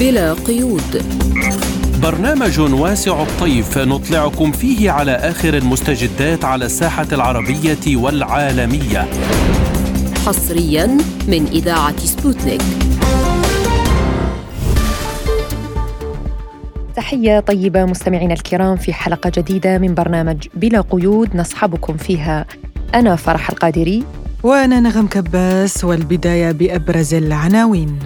بلا قيود. برنامج واسع الطيف نطلعكم فيه على آخر المستجدات على الساحة العربية والعالمية. حصريا من إذاعة سبوتنيك. تحية طيبة مستمعينا الكرام في حلقة جديدة من برنامج بلا قيود نصحبكم فيها. أنا فرح القادري. وأنا نغم كباس والبداية بأبرز العناوين.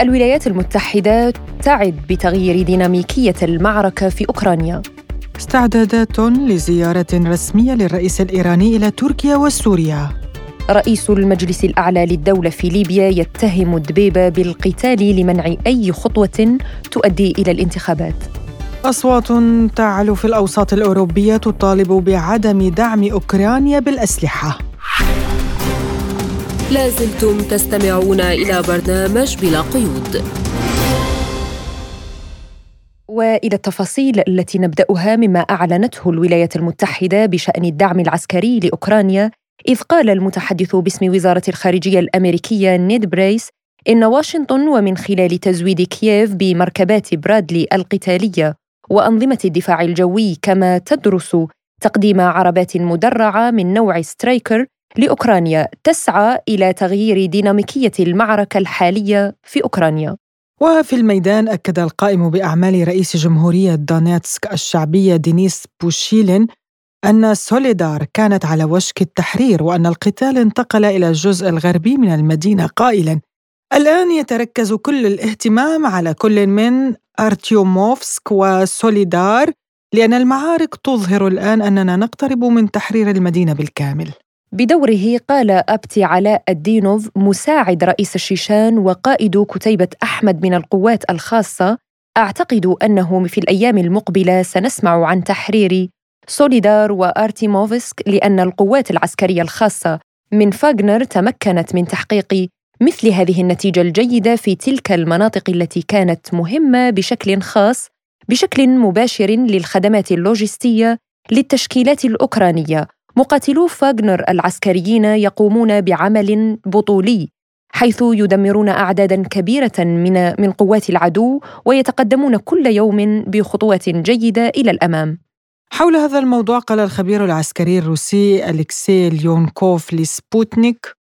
الولايات المتحدة تعد بتغيير ديناميكية المعركة في أوكرانيا. استعدادات لزيارة رسمية للرئيس الإيراني إلى تركيا وسوريا. رئيس المجلس الأعلى للدولة في ليبيا يتهم دبيبة بالقتال لمنع أي خطوة تؤدي إلى الانتخابات. أصوات تعلو في الأوساط الأوروبية تطالب بعدم دعم أوكرانيا بالأسلحة. لازلتم تستمعون إلى برنامج بلا قيود. وإلى التفاصيل التي نبدأها مما أعلنته الولايات المتحدة بشأن الدعم العسكري لأوكرانيا إذ قال المتحدث باسم وزارة الخارجية الأمريكية نيد بريس إن واشنطن ومن خلال تزويد كييف بمركبات برادلي القتالية وأنظمة الدفاع الجوي كما تدرس تقديم عربات مدرعة من نوع سترايكر لأوكرانيا تسعى إلى تغيير ديناميكية المعركة الحالية في أوكرانيا. وفي الميدان أكد القائم بأعمال رئيس جمهورية دونيتسك الشعبية دينيس بوشيلين أن سوليدار كانت على وشك التحرير وأن القتال انتقل إلى الجزء الغربي من المدينة قائلا. الآن يتركز كل الاهتمام على كل من أرتيوموفسك وسوليدار لأن المعارك تظهر الآن أننا نقترب من تحرير المدينة بالكامل. بدوره قال أبتي علاء الدينوف مساعد رئيس الشيشان وقائد كتيبة أحمد من القوات الخاصة أعتقد أنه في الأيام المقبلة سنسمع عن تحرير سوليدار وأرتيموفسك لأن القوات العسكرية الخاصة من فاغنر تمكنت من تحقيق مثل هذه النتيجة الجيدة في تلك المناطق التي كانت مهمة بشكل خاص بشكل مباشر للخدمات اللوجستية للتشكيلات الأوكرانية. مقاتلو فاغنر العسكريين يقومون بعمل بطولي حيث يدمرون أعدادا كبيرة من من قوات العدو ويتقدمون كل يوم بخطوات جيدة إلى الأمام. حول هذا الموضوع قال الخبير العسكري الروسي أليكسي ليونكوف لسبوتنيك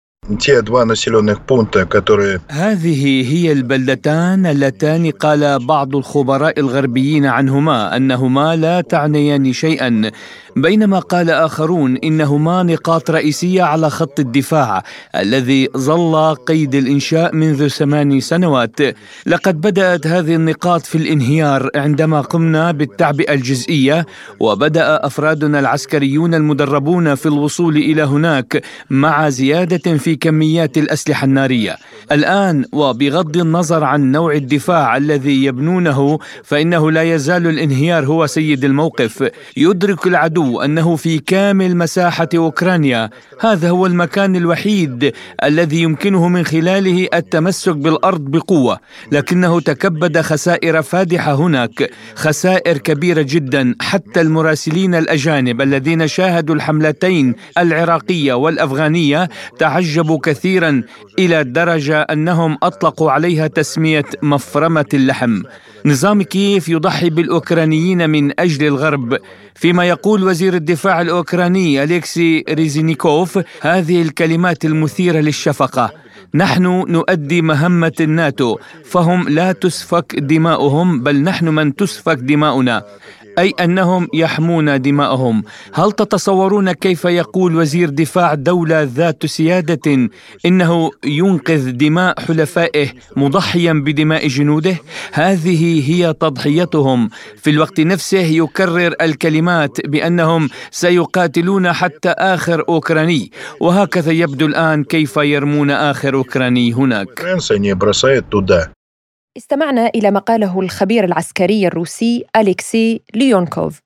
هذه هي البلدتان اللتان قال بعض الخبراء الغربيين عنهما أنهما لا تعنيان شيئا بينما قال آخرون إنهما نقاط رئيسية على خط الدفاع الذي ظل قيد الإنشاء منذ ثمان سنوات. لقد بدأت هذه النقاط في الانهيار عندما قمنا بالتعبئه الجزئية وبدأ أفرادنا العسكريون المدربون في الوصول إلى هناك مع زيادة في كميات الأسلحة النارية. الآن وبغض النظر عن نوع الدفاع الذي يبنونه فإنه لا يزال الانهيار هو سيد الموقف. يدرك العدو أنه في كامل مساحة أوكرانيا. هذا هو المكان الوحيد الذي يمكنه من خلاله التمسك بالأرض بقوة. لكنه تكبد خسائر فادحة هناك خسائر كبيرة جدا حتى المراسلين الأجانب الذين شاهدوا الحملتين العراقية والأفغانية تعجبوا كثيرا إلى درجة أنهم أطلقوا عليها تسمية مفرمة اللحم. نظام كييف يضحي بالأوكرانيين من أجل الغرب. فيما يقول وزير الدفاع الأوكراني أليكسي ريزينيكوف هذه الكلمات المثيرة للشفقة. نحن نؤدي مهمة الناتو فهم لا تسفك دماؤهم بل نحن من تسفك دماؤنا. أي أنهم يحمون دماءهم. هل تتصورون كيف يقول وزير دفاع دولة ذات سيادة إنه ينقذ دماء حلفائه مضحيا بدماء جنوده؟ هذه هي تضحيتهم. في الوقت نفسه يكرر الكلمات بأنهم سيقاتلون حتى آخر أوكراني. وهكذا يبدو الآن كيف يرمون آخر أوكراني هناك. استمعنا إلى ما قاله الخبير العسكري الروسي أليكسي ليونكوف.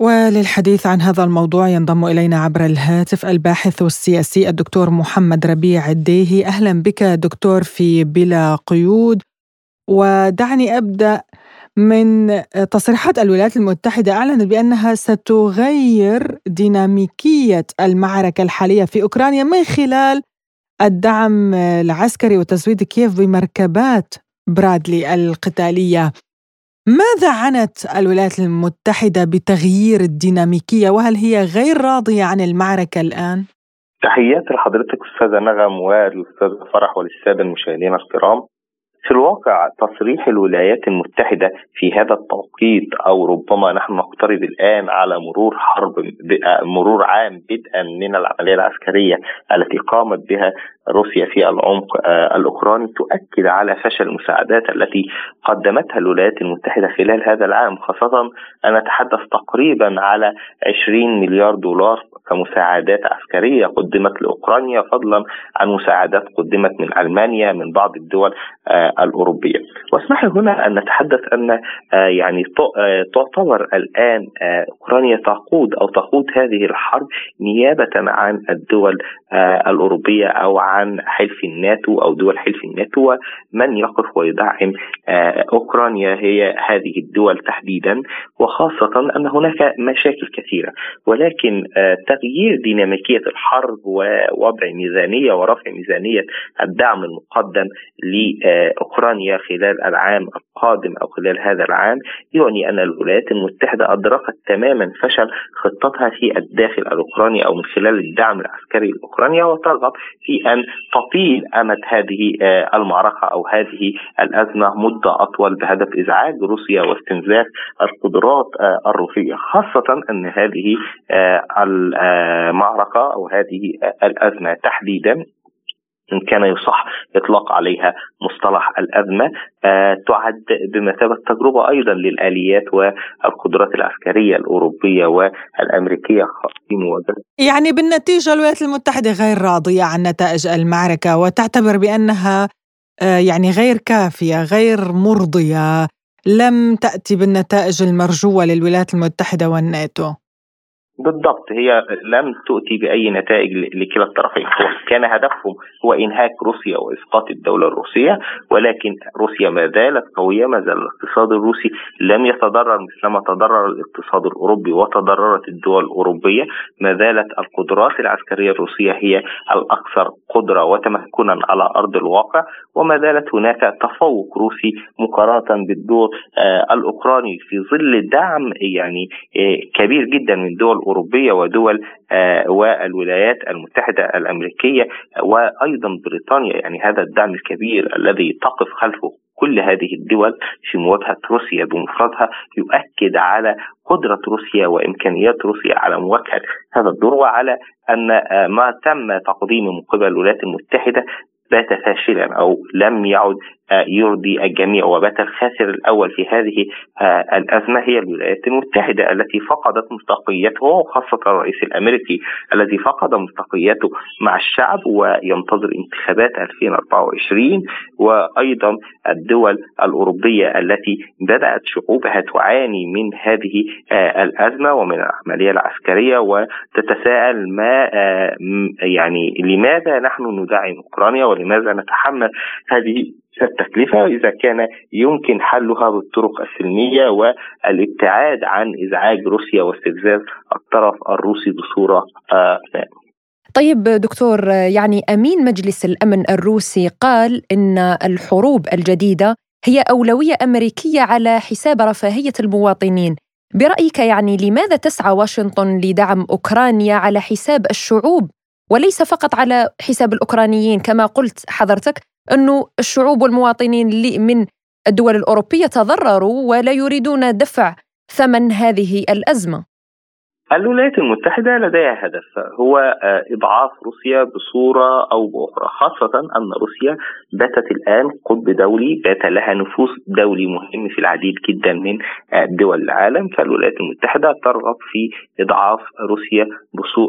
وللحديث عن هذا الموضوع ينضم إلينا عبر الهاتف الباحث السياسي الدكتور محمد ربيع الديهي. أهلا بك دكتور في بلا قيود. ودعني أبدأ من تصريحات الولايات المتحدة. أعلنت بأنها ستغير ديناميكية المعركة الحالية في أوكرانيا من خلال الدعم العسكري وتزويد كييف بمركبات برادلي القتالية. ماذا عنت الولايات المتحدة بتغيير الديناميكية؟ وهل هي غير راضية عن المعركة الآن؟ تحياتي لحضرتك أستاذة نغم والأستاذ فرح وللسادة المشاهدين الكرام في الواقع تصريح الولايات المتحدة في هذا التوقيت أو ربما نحن نقترب الآن على مرور حرب مرور عام بدءا من العملية العسكرية التي قامت بها روسيا في العمق آه، الأوكراني تؤكد على فشل المساعدات التي قدمتها الولايات المتحدة خلال هذا العام. خاصة أن نتحدث تقريبا على 20 مليار دولار كمساعدات عسكرية قدمت لأوكرانيا فضلا عن مساعدات قدمت من ألمانيا من بعض الدول آه، الأوروبية. واسمح هنا أن نتحدث أن آه، يعني تعتبر الآن أوكرانيا تقود أو تقود هذه الحرب نيابة عن الدول الأوروبية أو عن حلف الناتو أو دول حلف الناتو ومن يقف ويدعم آه، أوكرانيا هي هذه الدول تحديدا. وخاصة أن هناك مشاكل كثيرة. ولكن آه، تغيير ديناميكية الحرب ووضع ميزانية ورفع ميزانية الدعم المقدم لأوكرانيا خلال العام القادم أو خلال هذا العام يعني أن الولايات المتحدة أدركت تماما فشل خطتها في الداخل الأوكراني أو من خلال الدعم العسكري لاوكرانيا وترغب في أن تطيل أمد هذه آه، المعركة أو هذه الأزمة مدة أطول بهدف إزعاج روسيا واستنزاف القدرات آه، الروسية خاصة أن هذه آه، المعركه أو هذه الأزمة تحديدا إن كان يصح إطلاق عليها مصطلح الأزمة آه تعد بمثابة تجربة أيضا للآليات والقدرات العسكرية الأوروبية والأمريكية في مواجهة يعني بالنتيجة الولايات المتحدة غير راضية عن نتائج المعركة وتعتبر بأنها آه يعني غير كافية غير مرضية لم تأتي بالنتائج المرجوة للولايات المتحدة والناتو. بالضبط هي لم تؤتي بأي نتائج لكلا الطرفين. كان هدفهم هو إنهاك روسيا وإسقاط الدولة الروسية ولكن روسيا ما زالت قوية ما زال الاقتصاد الروسي لم يتضرر مثلما تضرر الاقتصاد الأوروبي وتضررت الدول الأوروبية. ما زالت القدرات العسكرية الروسية هي الأكثر قدرة وتمكنا على أرض الواقع وما زالت هناك تفوق روسي مقارنة بالدور آه الأوكراني في ظل دعم يعني آه كبير جدا من دول الأوروبية ودول آه، والولايات المتحدة الأمريكية وأيضا بريطانيا. يعني هذا الدعم الكبير الذي تقف خلفه كل هذه الدول في مواجهة روسيا بمفردها يؤكد على قدرة روسيا وإمكانيات روسيا على مواجهة هذا الدور وعلى أن آه، ما تم تقديمه من قبل الولايات المتحدة بات فاشلا أو لم يعد يرضي الجميع. وبات الخاسر الأول في هذه آه، الأزمة هي الولايات المتحدة التي فقدت مصداقيته وخاصة الرئيس الأمريكي الذي فقد مصداقيته مع الشعب وينتظر انتخابات 2024 وأيضا الدول الأوروبية التي بدأت شعوبها تعاني من هذه آه، الأزمة ومن العملية العسكرية. وتتساءل ما يعني لماذا نحن ندعم أوكرانيا ولماذا نتحمل هذه التكلفة إذا كان يمكن حلها بالطرق السلمية والابتعاد عن إزعاج روسيا واستفزاز الطرف الروسي بصورة آه طيب دكتور يعني أمين مجلس الأمن الروسي قال إن الحروب الجديدة هي أولوية أمريكية على حساب رفاهية المواطنين. برأيك يعني لماذا تسعى واشنطن لدعم أوكرانيا على حساب الشعوب وليس فقط على حساب الأوكرانيين؟ كما قلت حضرتك أنه الشعوب والمواطنين من الدول الأوروبية تضرروا ولا يريدون دفع ثمن هذه الأزمة. الولايات المتحدة لديها هدف هو آه، إضعاف روسيا بصورة أو بأخرى خاصة أن روسيا باتت الآن قطب دولي بات لها نفوذ دولي مهم في العديد جدا من آه، دول العالم. فالولايات المتحدة ترغب في إضعاف روسيا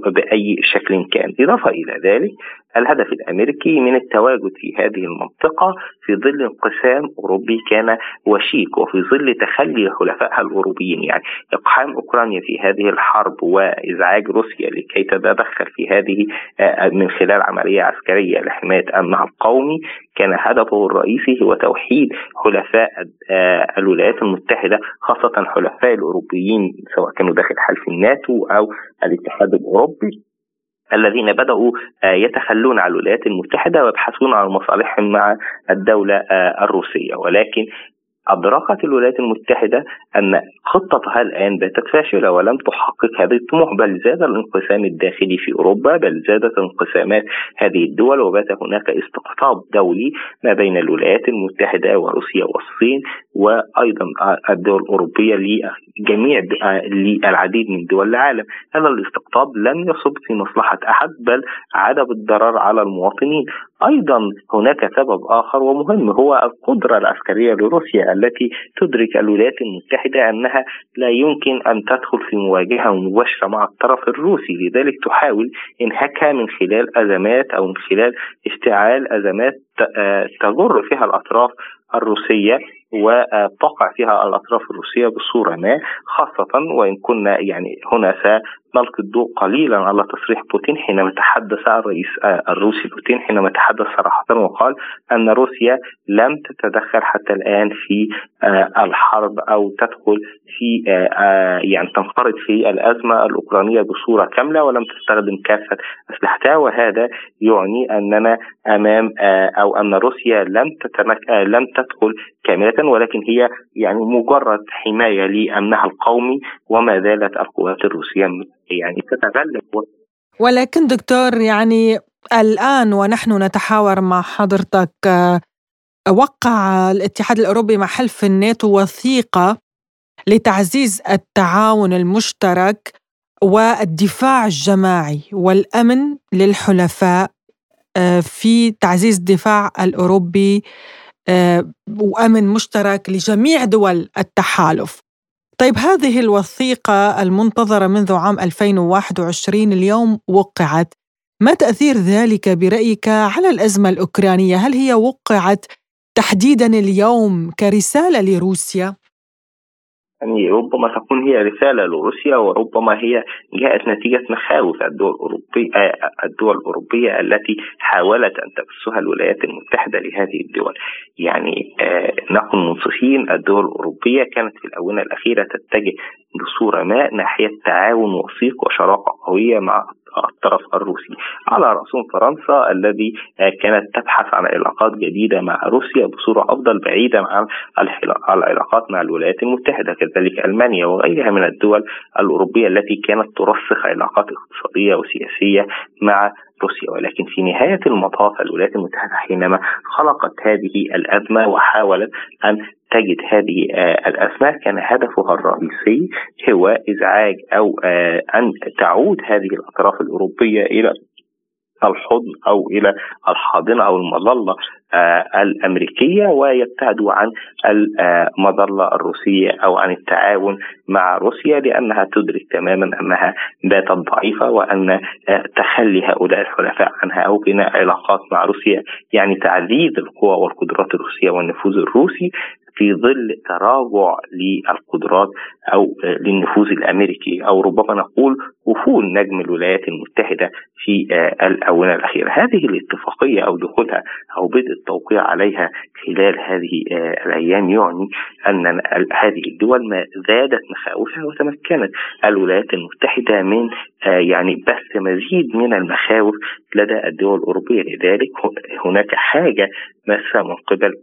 بأي شكل كان إضافة إلى ذلك الهدف الأمريكي من التواجد في هذه المنطقة في ظل انقسام أوروبي كان وشيك وفي ظل تخلي حلفائها الأوروبيين يعني إقحام أوكرانيا في هذه الحرب وإزعاج روسيا لكي تتدخل في هذه آه، من خلال عملية عسكرية لحماية امنها القومي كان هدفه الرئيسي هو توحيد حلفاء آه، الولايات المتحدة خاصة الحلفاء الأوروبيين سواء كانوا داخل حلف الناتو أو الاتحاد الأوروبي. الذين بدأوا آه، يتخلون عن الولايات المتحدة ويبحثون عن مصالحهم مع الدولة آه، الروسية. ولكن أدركت الولايات المتحدة أن خطتها الآن باتت فاشلة ولم تحقق هذه الطموح بل زاد الانقسام الداخلي في أوروبا بل زادت انقسامات هذه الدول وبات هناك استقطاب دولي ما بين الولايات المتحدة وروسيا والصين وأيضا الدول الأوروبية لجميع للعديد من دول العالم. هذا الاستقطاب لم يصب في مصلحة أحد بل عاد بالضرر على المواطنين. أيضا هناك سبب آخر ومهم هو القدرة العسكرية لروسيا التي تدرك الولايات المتحدة أنها لا يمكن أن تدخل في مواجهة مباشرة مع الطرف الروسي. لذلك تحاول إنهاكها من خلال أزمات أو من خلال اشتعال أزمات آه، تجر فيها الأطراف الروسية. وتقع فيها الأطراف الروسية بصورة ما خاصة وإن كنا يعني هنا سنلقي الضوء قليلا على تصريح بوتين حينما تحدث الرئيس الروسي بوتين حينما تحدث صراحة وقال أن روسيا لم تتدخل حتى الآن في آه، الحرب أو تدخل في آه، آه، يعني تنخرط في الأزمة الأوكرانية بصورة كاملة ولم تستخدم كافة أسلحتها وهذا يعني أننا أمام أو أن روسيا لم تتمك لم تدخل كاملة ولكن هي يعني مجرد حماية لأمنها القومي وما زالت القوات الروسية يعني تتغلب ولكن دكتور يعني الآن ونحن نتحاور مع حضرتك وقع الاتحاد الأوروبي مع حلف الناتو وثيقة لتعزيز التعاون المشترك والدفاع الجماعي والأمن للحلفاء آه، في تعزيز الدفاع الأوروبي آه، وأمن مشترك لجميع دول التحالف. طيب هذه الوثيقة المنتظرة منذ عام 2021 اليوم وقعت. ما تأثير ذلك برأيك على الأزمة الأوكرانية؟ هل هي وقعت تحديدا اليوم كرسالة لروسيا؟ يعني ربما تكون هي رسالة لروسيا وربما هي جاءت نتيجة مخاوف الدول الأوروبية الدول الأوروبية التي حاولت أن تبثها الولايات المتحدة لهذه الدول. يعني آه، نكون منصفين الدول الأوروبية كانت في الآونة الأخيرة تتجه بصورة ما ناحية تعاون وثيق وشراكة قوية مع الطرف الروسي. على رأسهم فرنسا الذي كانت تبحث عن علاقات جديدة مع روسيا بصورة أفضل بعيدا عن العلاقات مع الولايات المتحدة كذلك ألمانيا وغيرها من الدول الأوروبية التي كانت ترسخ علاقات اقتصادية وسياسية مع روسيا. ولكن في نهاية المطاف الولايات المتحدة حينما خلقت هذه الأزمة وحاولت أن تجد هذه آه، الأزمة كان هدفها الرئيسي هو إزعاج أو آه، أن تعود هذه الأطراف الأوروبية إلى الحضن أو إلى الحاضنة أو المظلة آه، الأمريكية ويبتعدوا عن المظلة الروسية أو عن التعاون مع روسيا لأنها تدرك تماما أنها باتت ضعيفة وأن تخلي هؤلاء الحلفاء عنها أو بناء علاقات مع روسيا يعني تعزيز القوى والقدرات الروسية والنفوذ الروسي في ظل تراجع للقدرات أو آه، للنفوذ الأمريكي أو ربما نقول افول نجم الولايات المتحدة في آه، الآونة الأخيرة، هذه الاتفاقية أو دخولها أو بدء التوقيع عليها خلال هذه آه، الأيام يعني أن هذه الدول ما زادت مخاوفها وتمكنت الولايات المتحدة من يعني بث مزيد من المخاوف لدى الدول الأوروبية، لذلك هناك حاجة ماسه من قبل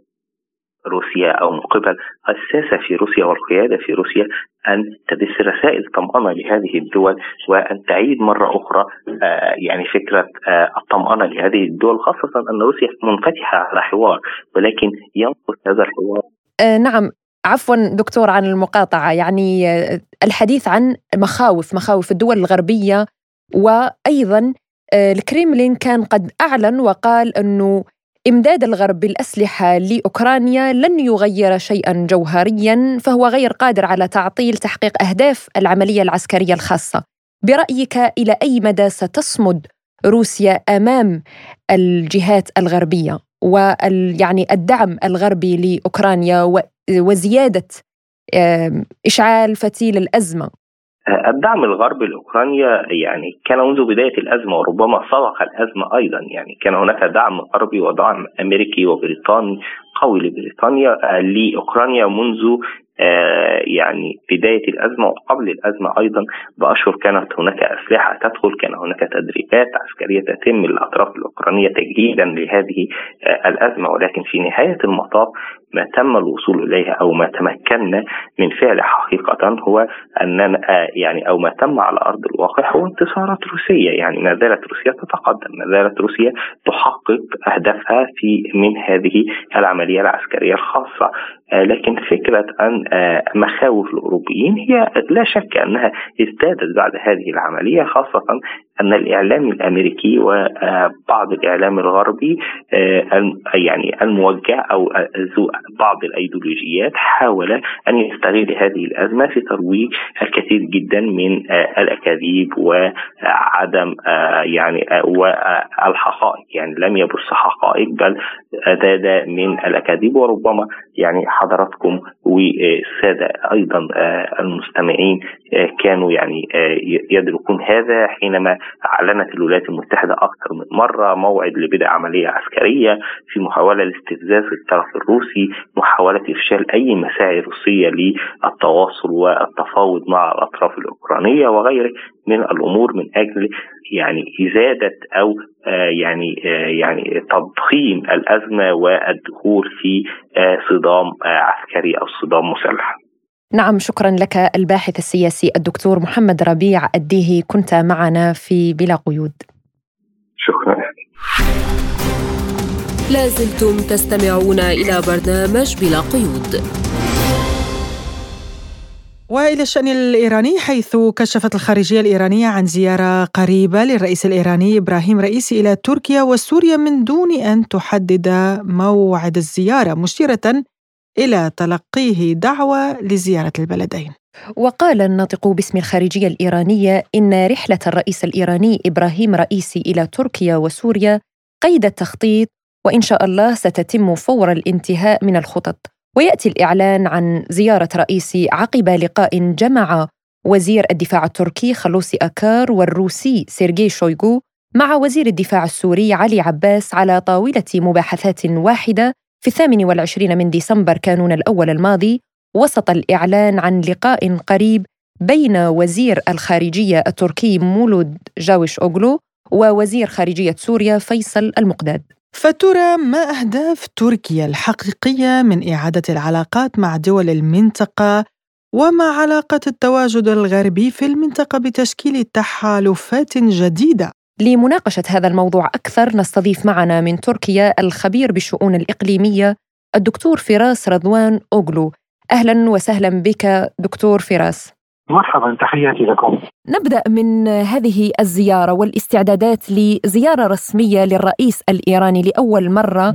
روسيا أو من قبل الساسه في روسيا والقيادة في روسيا أن تبث رسائل طمأنة لهذه الدول وأن تعيد مرة أخرى آه، يعني فكرة آه، الطمأنة لهذه الدول خاصة أن روسيا منفتحة على حوار ولكن ينقص هذا الحوار. آه نعم. عفوا دكتور عن المقاطعة. يعني آه، الحديث عن مخاوف مخاوف الدول الغربية وأيضا الكريملين كان قد أعلن وقال إنه إمداد الغرب بالأسلحة لأوكرانيا لن يغير شيئا جوهريا فهو غير قادر على تعطيل تحقيق أهداف العملية العسكرية الخاصة. برأيك إلى أي مدى ستصمد روسيا أمام الجهات الغربية وال يعني الدعم الغربي لأوكرانيا وزيادة إشعال فتيل الأزمة؟ الدعم الغربي لأوكرانيا يعني كان منذ بداية الأزمة وربما سبق الأزمة أيضا يعني كان هناك دعم غربي ودعم أمريكي وبريطاني قوي لبريطانيا لأوكرانيا منذ آه، يعني بداية الأزمة وقبل الأزمة أيضا. بأشهر كانت هناك أسلحة تدخل كان هناك تدريبات عسكرية تتم للأطراف الأوكرانية تجهيزا لهذه آه، الأزمة ولكن في نهاية المطاف ما تم الوصول اليه أو ما تمكنا من فعل حقيقة هو أننا آه، يعني أو ما تم على أرض الواقع هو انتصارات روسية. يعني ما زالت روسيا تتقدم ما زالت روسيا تحقق أهدافها في من هذه العملية العسكرية الخاصة. آه، لكن فكرة أن آه، مخاوف الأوروبيين هي لا شك أنها ازدادت بعد هذه العملية خاصة أن الإعلام الأمريكي وبعض الإعلام الغربي يعني الموجه ذو بعض الأيديولوجيات حاول أن يستغل هذه الأزمة في ترويج الكثير جدا من آه، الأكاذيب وعدم آه، يعني آه، والحقائق. يعني لم يبث حقائق بل زاد من الأكاذيب. وربما يعني حضراتكم والسادة أيضا المستمعين كانوا يعني يدركون هذا حينما أعلنت الولايات المتحدة أكثر من مرة موعد لبدء عملية عسكرية في محاولة لاستفزاز الطرف الروسي محاولة إفشال أي مساعي روسية للتواصل والتفاوض مع الأطراف الأوكرانية وغيره من الأمور من أجل يعني إزادة أو آه يعني آه يعني تضخيم الأزمة والدخول في آه صدام عسكري أو صدام مسلح. نعم شكرا لك الباحث السياسي الدكتور محمد ربيع الديهي كنت معنا في بلا قيود. شكرا. لازلتم تستمعون إلى برنامج بلا قيود وإلى الشأن الإيراني حيث كشفت الخارجية الإيرانية عن زيارة قريبة للرئيس الإيراني إبراهيم رئيسي إلى تركيا وسوريا من دون أن تحدد موعد الزيارة مشيرة إلى تلقيه دعوة لزيارة البلدين. وقال الناطق باسم الخارجية الإيرانية إن رحلة الرئيس الإيراني إبراهيم رئيسي إلى تركيا وسوريا قيد التخطيط وإن شاء الله ستتم فور الانتهاء من الخطط. ويأتي الإعلان عن زيارة رئيسي عقب لقاء جمع وزير الدفاع التركي خلوسي أكار والروسي سيرجي شويغو مع وزير الدفاع السوري علي عباس على طاولة مباحثات واحدة في الثامن والعشرين من ديسمبر كانون الأول الماضي وسط الإعلان عن لقاء قريب بين وزير الخارجية التركي مولود جاوش أوغلو ووزير خارجية سوريا فيصل المقداد. فترى ما أهداف تركيا الحقيقية من إعادة العلاقات مع دول المنطقة وما علاقة التواجد الغربي في المنطقة بتشكيل تحالفات جديدة. لمناقشة هذا الموضوع أكثر نستضيف معنا من تركيا الخبير بالشؤون الإقليمية الدكتور فراس رضوان أوغلو. أهلا وسهلا بك دكتور فراس. مرحبا تحياتي لكم. نبدأ من هذه الزيارة والاستعدادات لزيارة رسمية للرئيس الإيراني لأول مرة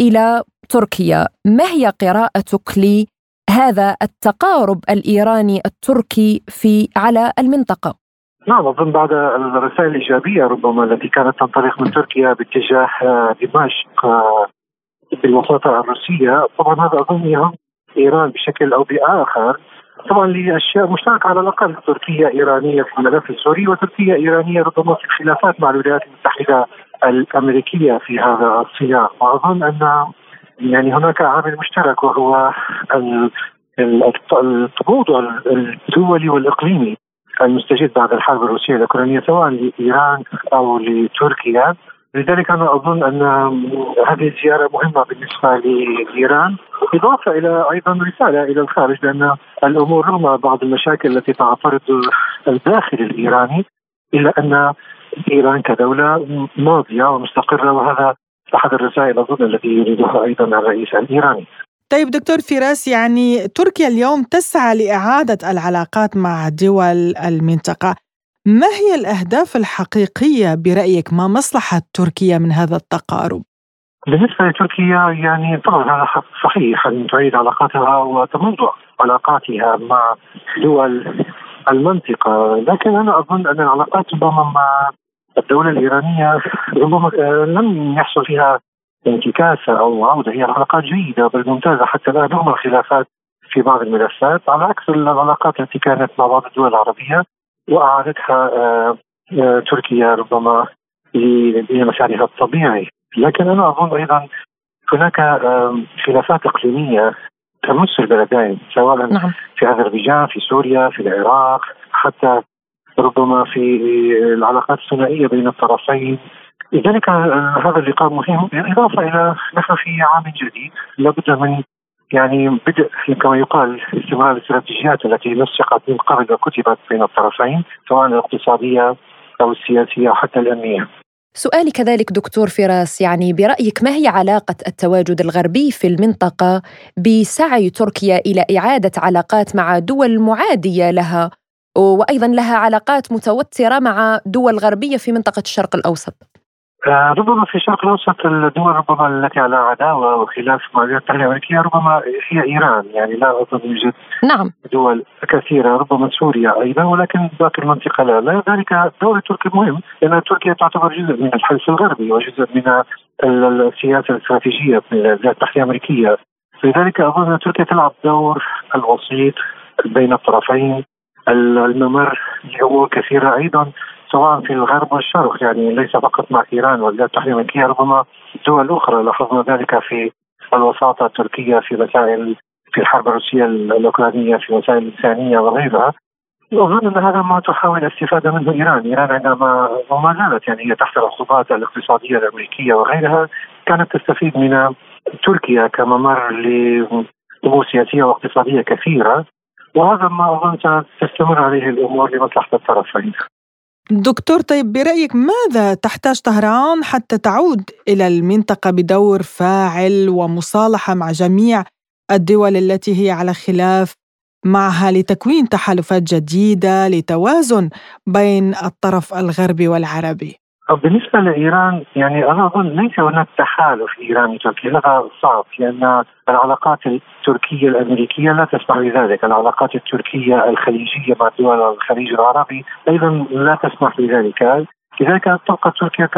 إلى تركيا. ما هي قراءتك لهذا التقارب الإيراني التركي في على المنطقة؟ نعم اظن بعد الرسائل الإيجابية ربما التي كانت تنطلق من تركيا باتجاه دمشق بالوساطة الروسية. طبعا هذا أظن يهم إيران بشكل أو بآخر. طبعا لأشياء مشتركة على الأقل تركيا إيرانية في الملف السوري وتركيا إيرانية ربما في الخلافات مع الولايات المتحدة الأمريكية في هذا السياق. وأظن أن يعني هناك عامل مشترك وهو التبادل الدولي والإقليمي المستجد بعد الحرب الروسية الأوكرانية سواء لإيران أو لتركيا. لذلك أنا أظن أن هذه الزيارة مهمة بالنسبة لإيران. اضافه إلى أيضا رسالة إلى الخارج لأن الأمور رغم بعض المشاكل التي تعترض الداخل الإيراني إلا أن إيران كدولة ماضية ومستقرة وهذا أحد الرسائل اظن التي يريدها أيضا الرئيس الإيراني. طيب دكتور فراس يعني تركيا اليوم تسعى لإعادة العلاقات مع دول المنطقة، ما هي الأهداف الحقيقية برأيك ما مصلحة تركيا من هذا التقارب؟ بالنسبة لتركيا يعني طبعا هذا صحيح أن تعيد علاقاتها وتموضع علاقاتها مع دول المنطقة. لكن أنا أظن أن العلاقات ربما مع الدولة الإيرانية ربما لم يحصل فيها انتكاسة أو عودة. هي علاقات جيدة بل ممتازة حتى الآن رغم الخلافات في بعض الملفات. على عكس العلاقات التي كانت مع بعض الدول العربية وأعادتها آه، آه، تركيا ربما لمكانها الطبيعي. لكن أنا أظن أيضا هناك خلافات إقليمية تمس البلدين سواء نعم. في أذربيجان في سوريا في العراق حتى ربما في العلاقات الثنائية بين الطرفين لذلك هذا اللقاء مهم بالاضافه إلى نحن في عام جديد لابد من يعني بدء كما يقال استمرار الاستراتيجيات التي نسقت من قبل وكتبت بين الطرفين سواء الاقتصادية أو السياسية أو حتى الأمنية. سؤالي كذلك دكتور فراس يعني برأيك ما هي علاقة التواجد الغربي في المنطقة بسعي تركيا إلى إعادة علاقات مع دول معادية لها وأيضا لها علاقات متوترة مع دول غربية في منطقة الشرق الأوسط؟ آه، ربما في الشرق الأوسط الدول ربما التي على عداوة وخلاف مع الولايات الأمريكية ربما هي إيران يعني لا أظن يوجد نعم. دول كثيرة ربما سوريا أيضا ولكن باقي المنطقة لا. لذلك دور تركيا مهم لأن تركيا تعتبر جزء من الحلف الغربي وجزء من السياسة الاستراتيجية من الولايات المتحده الأمريكية. لذلك أظن أن تركيا تلعب دور الوسيط بين الطرفين الممر لامور كثيرة أيضا. سواء في الغرب والشرق يعني ليس فقط مع إيران والولايات المتحده الامريكيه ربما دول أخرى. لاحظنا ذلك في الوساطة التركية في مسائل في الحرب الروسية الأوكرانية في مسائل الانسانيه وغيرها. أظن أن هذا ما تحاول الاستفادة منه إيران، إيران عندما وما زالت يعني هي تحت العقوبات الاقتصادية الأمريكية وغيرها كانت تستفيد من تركيا كممر لامور سياسيه واقتصاديه كثيرة. وهذا ما أظن ستستمر عليه الأمور لمصلحة الطرفين. دكتور طيب برأيك ماذا تحتاج طهران حتى تعود إلى المنطقة بدور فاعل ومصالحة مع جميع الدول التي هي على خلاف معها لتكوين تحالفات جديدة لتوازن بين الطرف الغربي والعربي؟ بالنسبة لإيران يعني أنا أظن ليس هناك تحالف إيراني تركي هذا صعب لأن العلاقات التركية الأمريكية لا تسمح بذلك. العلاقات التركية الخليجية مع دول الخليج العربي أيضا لا تسمح بذلك. لذلك تبقى تركيا ك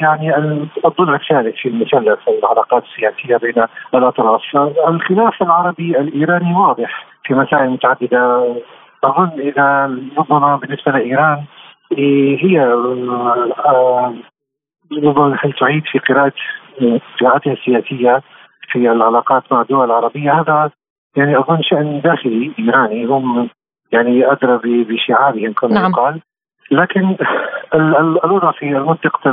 يعني الضلع الثالث في المثلث العلاقات السياسية بين الأطراف، الخلاف العربي الإيراني واضح في مسائل متعددة. أظن إذا ربما بالنسبة لإيران هي ربما حيث تعيد في قراءة قراءتها السياسية في العلاقات مع الدول العربية هذا يعني أظن شأن داخلي إيراني هم يعني أدرى بشعارهم كما نعم. يقال لكن الوضع في منطقة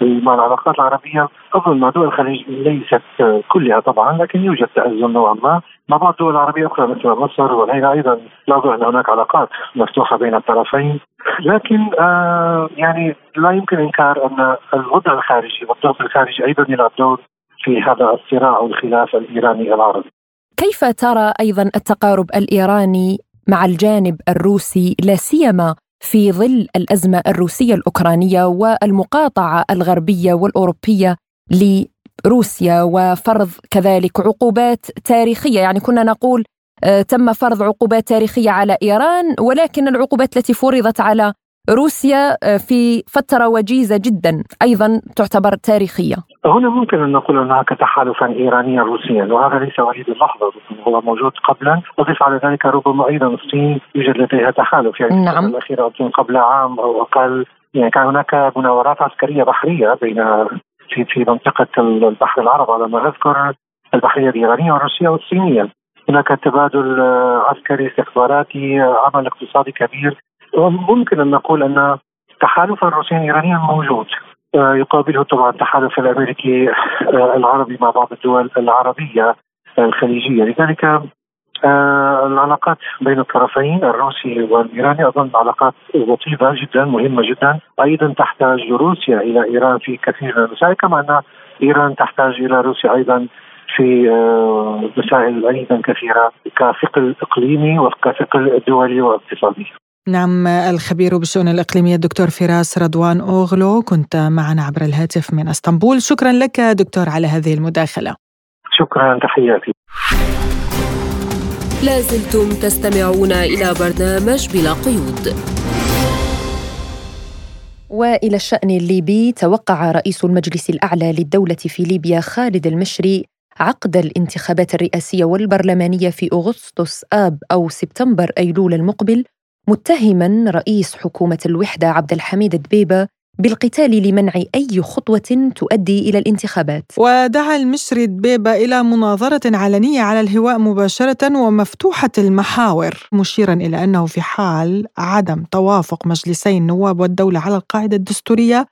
مع العلاقات العربية أظن مع دول الخليج ليست كلها طبعا لكن يوجد تأزم نوعا ما. مع بعض الدول العربية أخرى مثل مصر وغيرها أيضا لا أظن أن هناك علاقات مفتوحة بين الطرفين. لكن آه يعني لا يمكن إنكار أن الوضع الخارجي والضغط الخارجي أيضا يلعب دور في هذا الصراع أو الخلاف الإيراني العربي. كيف ترى أيضا التقارب الإيراني مع الجانب الروسي لا سيما في ظل الأزمة الروسية الأوكرانية والمقاطعة الغربية والأوروبية لروسيا وفرض كذلك عقوبات تاريخية. يعني كنا نقول آه، تم فرض عقوبات تاريخية على إيران ولكن العقوبات التي فرضت على روسيا آه، في فترة وجيزة جدا أيضا تعتبر تاريخية. هنا ممكن أن نقول هناك تحالفا إيرانيا روسيا وهذا ليس وليد اللحظة هو موجود قبلا. أضيف على ذلك ربما أيضا الصين يوجد لديها تحالف يعني نعم. الأخيرة أظن قبل عام أو أقل. يعني كان هناك مناورات عسكرية بحرية بين في في منطقة البحر العربي على ما أذكر البحرية الإيرانية والروسية والصينية. هناك تبادل عسكري استخباراتي عمل اقتصادي كبير. ممكن أن نقول أن تحالف الروسي الايراني موجود. يقابله طبعا التحالف الأمريكي آه، العربي مع بعض الدول العربية الخليجية لذلك آه، العلاقات بين الطرفين الروسي والإيراني أظن علاقات وطيده جدا مهمة جدا أيضا تحتاج روسيا إلى إيران في كثير من المسائل كما أن إيران تحتاج إلى روسيا أيضا في مسائل أيضا كثيرة كثقل اقليمي وكثقل دولي واقتصادي. نعم الخبير بالشؤون الإقليمية الدكتور فراس رضوان أوغلو كنت معنا عبر الهاتف من إسطنبول. شكرا لك دكتور على هذه المداخلة. شكرا تحياتي. لازلتم تستمعون إلى برنامج بلا قيود. وإلى الشأن الليبي توقع رئيس المجلس الأعلى للدولة في ليبيا خالد المشري عقد الانتخابات الرئاسية والبرلمانية في أغسطس آب أو سبتمبر أيلول المقبل متهما رئيس حكومة الوحدة عبد الحميد دبيبة بالقتال لمنع أي خطوة تؤدي إلى الانتخابات. ودعا المشري دبيبة إلى مناظرة علنية على الهواء مباشرة ومفتوحة المحاور مشيرا إلى أنه في حال عدم توافق مجلسي النواب والدولة على القاعدة الدستورية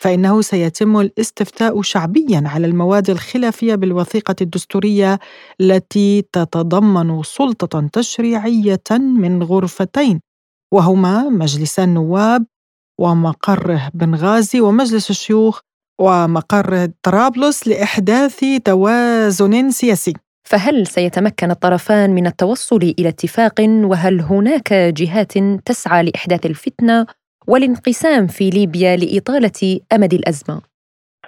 فإنه سيتم الاستفتاء شعبيا على المواد الخلافية بالوثيقة الدستورية التي تتضمن سلطة تشريعية من غرفتين وهما مجلس النواب ومقره بنغازي ومجلس الشيوخ ومقر طرابلس لإحداث توازن سياسي فهل سيتمكن الطرفان من التوصل إلى اتفاق وهل هناك جهات تسعى لإحداث الفتنة والانقسام في ليبيا لإطالة أمد الأزمة؟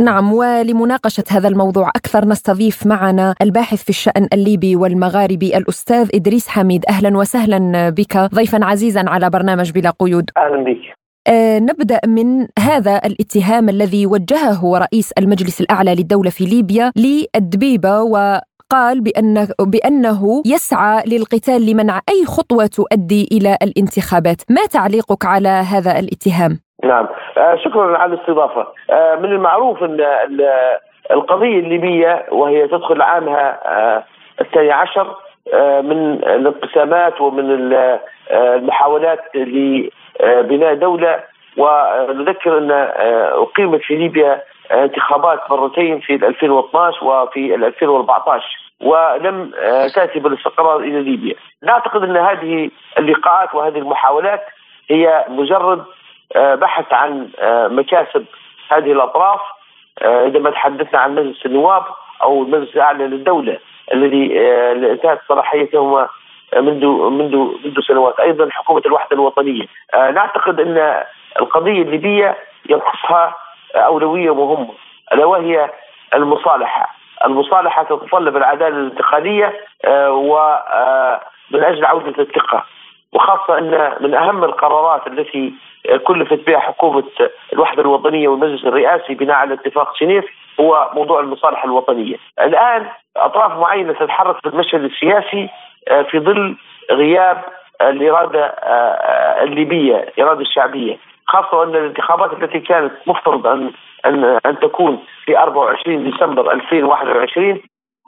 نعم ولمناقشة هذا الموضوع أكثر نستضيف معنا الباحث في الشأن الليبي والمغاربي الأستاذ إدريس حميد. أهلا وسهلا بك. ضيفا عزيزا على برنامج بلا قيود. أهلا بك. آه نبدأ من هذا الاتهام الذي وجهه رئيس المجلس الأعلى للدولة في ليبيا للدبيبه و قال بأن بأنه يسعى للقتال لمنع أي خطوة تؤدي إلى الانتخابات. ما تعليقك على هذا الاتهام؟ نعم. آه شكرا على الاستضافة. آه من المعروف أن القضية الليبية وهي تدخل عامها آه الثاني عشر من الانقسامات ومن المحاولات لبناء دولة. ونذكر أن أقيمت في ليبيا انتخابات مرتين في 2012 وفي 2014 ولم تأتي بالاستقرار إلى ليبيا. نعتقد إن هذه اللقاءات وهذه المحاولات هي مجرد بحث عن آه، مكاسب هذه الأطراف عندما تحدثنا عن مجلس النواب أو المجلس الأعلى للدولة الذي انتهت صلاحيته منذ منذ منذ سنوات أيضا حكومة الوحدة الوطنية. نعتقد أن القضية الليبية ينقصها أولوية مهمة ألا وهي المصالحة. المصالحة تتطلب العدالة الانتقالية آه، ومن آه، أجل عودة الثقة. وخاصة أن من أهم القرارات التي كلفت بها حكومة الوحدة الوطنية والمجلس الرئاسي بناء على اتفاق جنيف هو موضوع المصالحه الوطنية. الآن أطراف معينة تتحرك في المشهد السياسي آه، في ظل غياب الإرادة الليبية، الإرادة الشعبية. خاصة أن الانتخابات التي كانت مفترض أن أن أن تكون في 24 ديسمبر 2021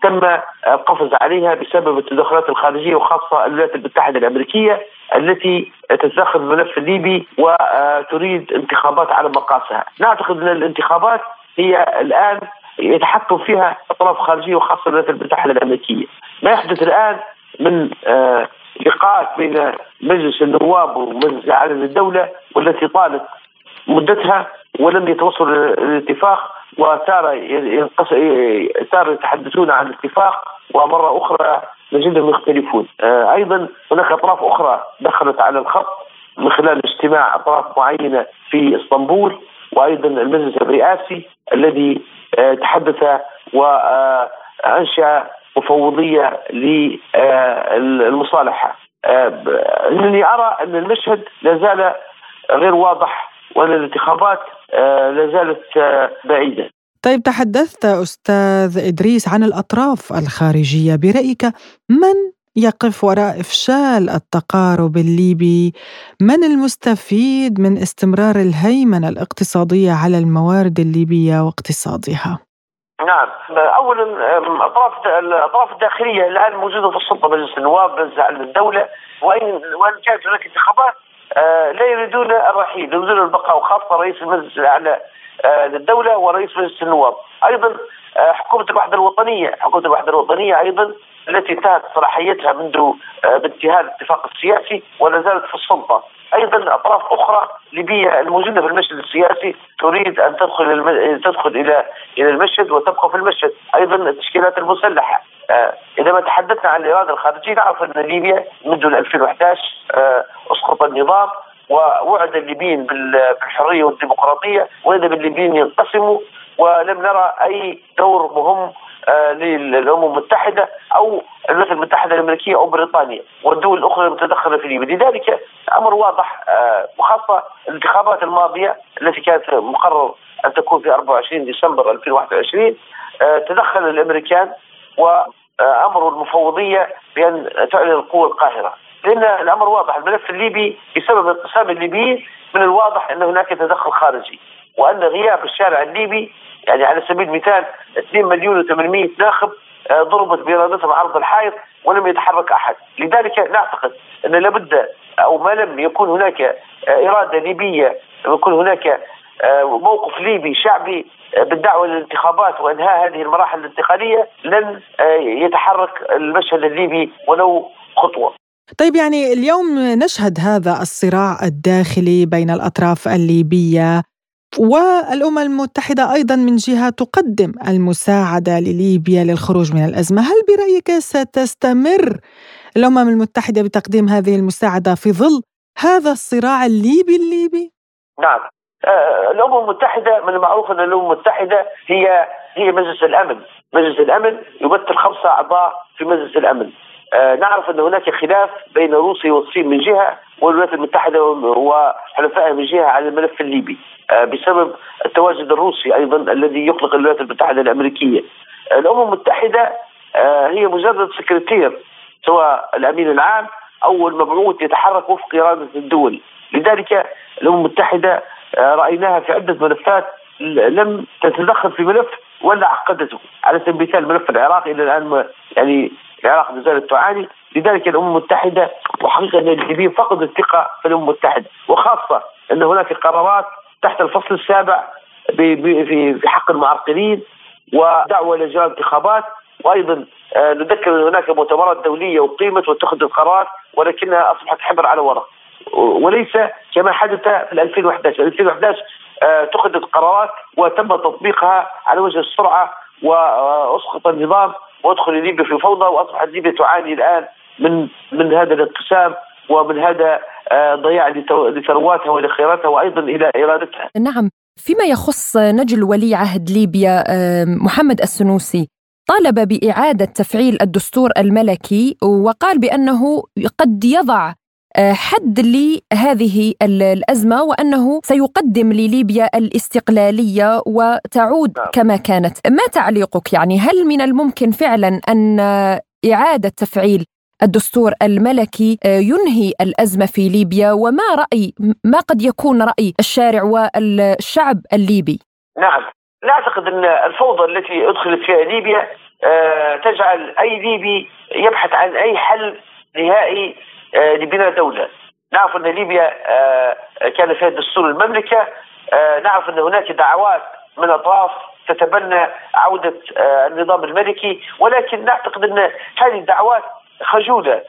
تم القفز عليها بسبب التدخلات الخارجية وخاصة الولايات المتحدة الأمريكية التي تتدخل الملف الليبي وتريد انتخابات على مقاسها، نعتقد أن الانتخابات هي الآن يتحكم فيها اطراف خارجيه وخاصة الولايات المتحدة الأمريكية. ما يحدث الآن من آه، لقاءات بين مجلس النواب ومجلس الاعلى للدوله والتي طالت مدتها ولم يتوصلوا للاتفاق وصار صار يتحدثون عن الاتفاق ومرة أخرى نجدهم يختلفون. آه، أيضا هناك أطراف أخرى دخلت على الخط من خلال اجتماع أطراف معينة في إسطنبول وأيضا المجلس الرئاسي الذي آه، تحدث وانشا مفوضية للمصالحه آه، انني أرى أن المشهد لا زال غير واضح وأن الانتخابات آه، لا زالت آه، بعيدة. طيب تحدثت أستاذ إدريس عن الأطراف الخارجية. برأيك من يقف وراء إفشال التقارب الليبي؟ من المستفيد من استمرار الهيمنة الاقتصادية على الموارد الليبية واقتصادها؟ نعم. اولا الاطراف الأطراف الداخلية الآن موجودة في السلطة مجلس النواب مجلس الدولة وإن وإن كانت هناك انتخابات لا يريدون الرحيل يريدون البقاء وخاصة رئيس المجلس الأعلى آه، للدوله ورئيس مجلس النواب. أيضا آه، حكومة الوحدة الوطنية حكومة الوحدة الوطنية أيضا التي انتهت صلاحيتها منذ بانتهاء الاتفاق السياسي ولا زالت في السلطة. أيضا أطراف أخرى ليبية الموجودة في المشهد السياسي تريد أن تدخل. تدخل إلى إلى المشهد وتبقى في المشهد. أيضا التشكيلات المسلحة. آه إذا ما تحدثنا عن الإرادة الخارجية نعرف أن ليبيا منذ 2011 آه اسقط النظام ووعد الليبيين بالحرية والديمقراطية وإذا بالليبيين ينقسموا ولم نرى أي دور مهم آه، للأمم المتحدة أو الولايات المتحدة الأمريكية أو بريطانيا والدول الأخرى المتدخله في ليبيا، لذلك أمر واضح آه، وخاصة الانتخابات الماضية التي كانت مقرر أن تكون في 24 ديسمبر 2021 آه، تدخل الأمريكان وامروا المفوضية بأن تعلن القوة القاهرة، لأن الأمر واضح الملف الليبي بسبب انقسام الليبيين من الواضح أن هناك تدخل خارجي. وأن غياب الشارع الليبي يعني على سبيل المثال 2 مليون و800 ناخب آه، ضربت بإرادتهم عرض الحائط ولم يتحرك أحد، لذلك نعتقد أن لابد أو ما لم يكون هناك آه، إرادة ليبية يكون هناك موقف ليبي شعبي بالدعوة للانتخابات وإنهاء هذه المراحل الانتقالية لن يتحرك المشهد الليبي ولو خطوة. طيب يعني اليوم نشهد هذا الصراع الداخلي بين الأطراف الليبية والأمم المتحدة أيضا من جهة تقدم المساعدة لليبيا للخروج من الأزمة هل برأيك ستستمر الأمم المتحدة بتقديم هذه المساعدة في ظل هذا الصراع الليبي الليبي؟ نعم آه، الأمم المتحدة من المعروف أن الأمم المتحدة هي هي مجلس الأمن. مجلس الأمن يمثل خمسة أعضاء في مجلس الأمن. آه، نعرف أن هناك خلاف بين روسيا والصين من جهة والولايات المتحدة وحلفائها من جهة على الملف الليبي. آه، بسبب التواجد الروسي أيضا الذي يقلق الولايات المتحدة الأمريكية. الأمم المتحدة هي مجرد سكرتير سواء الأمين العام أو المبعوث يتحرك وفق إرادة الدول، لذلك الأمم المتحدة رأيناها في عدة ملفات لم تتدخل في ملف ولا عقدته، على سبيل المثال ملف العراق إلى الآن يعني العراق ما زالت تعاني، لذلك الأمم المتحدة وحقيقة الليبيين فقدوا الثقة في الأمم المتحدة، وخاصة أن هناك قرارات تحت الفصل السابع في حق المعرقلين ودعوة لاجراء انتخابات. وأيضا آه، نذكر أن هناك مؤتمرات دولية أقيمت واتخذت قرارات ولكنها أصبحت حبر على ورق. وليس كما حدث في 2011 2011 اتخذت قرارات وتم تطبيقها على وجه السرعة واسقط النظام وأدخل ليبيا في فوضى وأصبحت ليبيا تعاني الآن من من هذا الانقسام ومن هذا آه، ضياع لثرواتها ولخيراتها وأيضا إلى إرادتها. نعم، فيما يخص نجل ولي عهد ليبيا آه، محمد السنوسي طالب بإعادة تفعيل الدستور الملكي وقال بأنه قد يضع آه، حد لهذه الأزمة وأنه سيقدم لليبيا الاستقلالية وتعود نعم. كما كانت، ما تعليقك يعني هل من الممكن فعلا أن إعادة تفعيل الدستور الملكي آه، ينهي الأزمة في ليبيا وما رأي ما قد يكون رأي الشارع والشعب الليبي؟ نعم نعتقد أن الفوضى التي أدخلت فيها ليبيا آه، تجعل أي ليبي يبحث عن أي حل نهائي آه، لبناء دولة. نعرف أن ليبيا كان فيها دستور المملكة، نعرف أن هناك دعوات من أطراف تتبنى عودة النظام الملكي. ولكن نعتقد أن هذه الدعوات خجولة.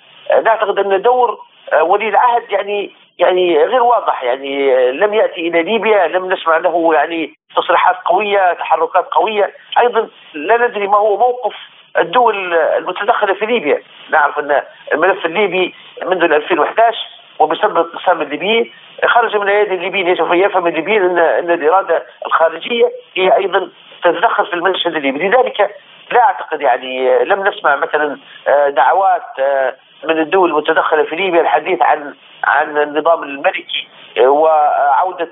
نعتقد أن دور آه، ولي العهد يعني يعني غير واضح. يعني آه، لم يأتي إلى ليبيا لم نسمع له يعني تصريحات قوية تحركات قوية. أيضا لا ندري ما هو موقف الدول المتدخلة في ليبيا. نعرف أن الملف الليبي منذ 2011 وبسبب انقسام الليبيين خرج من ايادي الليبيين يجب ان يفهم الليبيين ان أن الإرادة الخارجية هي أيضا تتدخل في المشهد الليبي. لذلك لا أعتقد يعني لم نسمع مثلا آه، دعوات آه، من الدول المتدخلة في ليبيا الحديث عن عن النظام الملكي آه، وعودة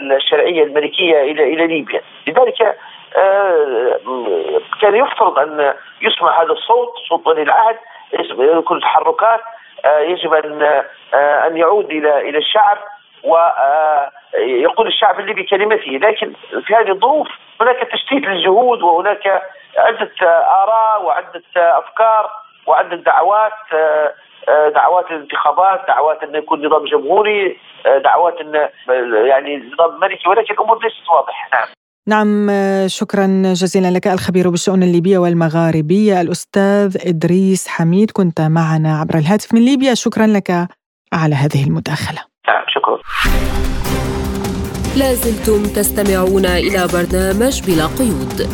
الشرعية الملكية إلى إلى ليبيا، لذلك كان يفترض أن يسمع هذا الصوت صوت ولي العهد يكون تحركات يجب أن أن يعود إلى إلى الشعب ويقول الشعب الليبي كلمته. لكن في هذه الظروف هناك تشتيت للجهود وهناك عدة آراء وعدة أفكار وعدة دعوات دعوات الانتخابات دعوات انه يكون نظام جمهوري دعوات انه يعني نظام ملكي ولكن الأمور ليست واضحة. نعم. نعم شكرا جزيلا لك الخبير بالشؤون الليبية والمغاربية الأستاذ إدريس حميد. كنت معنا عبر الهاتف من ليبيا. شكرا لك على هذه المداخلة. نعم شكرا. لازلتم تستمعون إلى برنامج بلا قيود.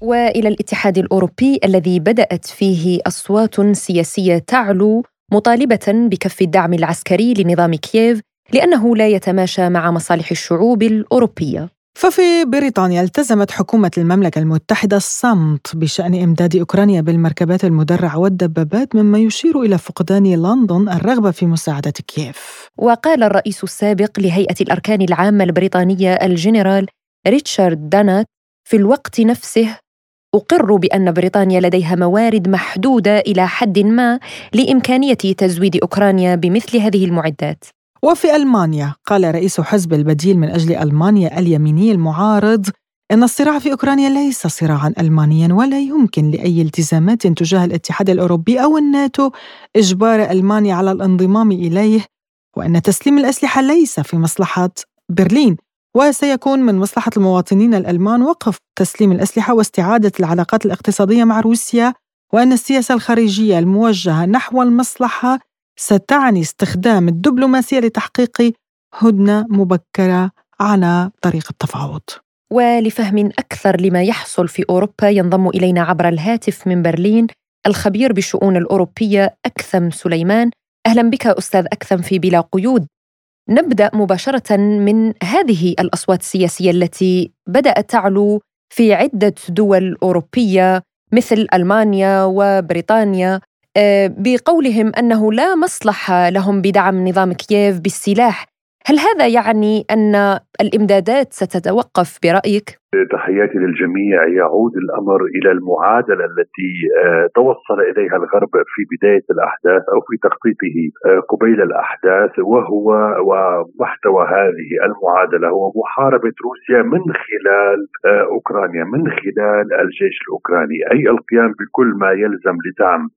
وإلى الاتحاد الأوروبي الذي بدأت فيه أصوات سياسية تعلو مطالبة بكف الدعم العسكري لنظام كييف لأنه لا يتماشى مع مصالح الشعوب الأوروبية. ففي بريطانيا التزمت حكومة المملكة المتحدة الصمت بشأن إمداد أوكرانيا بالمركبات المدرعة والدبابات مما يشير إلى فقدان لندن الرغبة في مساعدة كييف وقال الرئيس السابق لهيئة الأركان العامة البريطانية الجنرال ريتشارد دانات في الوقت نفسه أقر بأن بريطانيا لديها موارد محدودة إلى حد ما لإمكانية تزويد أوكرانيا بمثل هذه المعدات وفي ألمانيا قال رئيس حزب البديل من أجل ألمانيا اليميني المعارض أن الصراع في أوكرانيا ليس صراعا ألمانيا ولا يمكن لأي التزامات تجاه الاتحاد الأوروبي أو الناتو. إجبار ألمانيا على الانضمام إليه وأن تسليم الأسلحة ليس في مصلحة برلين وسيكون من مصلحة المواطنين الألمان وقف تسليم الأسلحة واستعادة العلاقات الاقتصادية مع روسيا وأن السياسة الخارجية الموجهة نحو المصلحة ستعني استخدام الدبلوماسية لتحقيق هدنة مبكرة على طريق التفاوض. ولفهم أكثر لما يحصل في أوروبا ينضم إلينا عبر الهاتف من برلين الخبير بالشؤون الأوروبية أكثم سليمان. أهلا بك أستاذ أكثم في بلا قيود. نبدأ مباشرة من هذه الأصوات السياسية التي بدأت تعلو في عدة دول أوروبية مثل ألمانيا وبريطانيا. بقولهم أنه لا مصلحة لهم بدعم نظام كييف بالسلاح هل هذا يعني أن الإمدادات ستتوقف برأيك؟ تحياتي للجميع. يعود الأمر إلى المعادلة التي آه، توصل إليها الغرب في بداية الأحداث أو في تخطيطه آه، قبيل الأحداث وهو ومحتوى هذه المعادلة هو محاربة روسيا من خلال آه، أوكرانيا من خلال الجيش الأوكراني. أي القيام بكل ما يلزم لدعم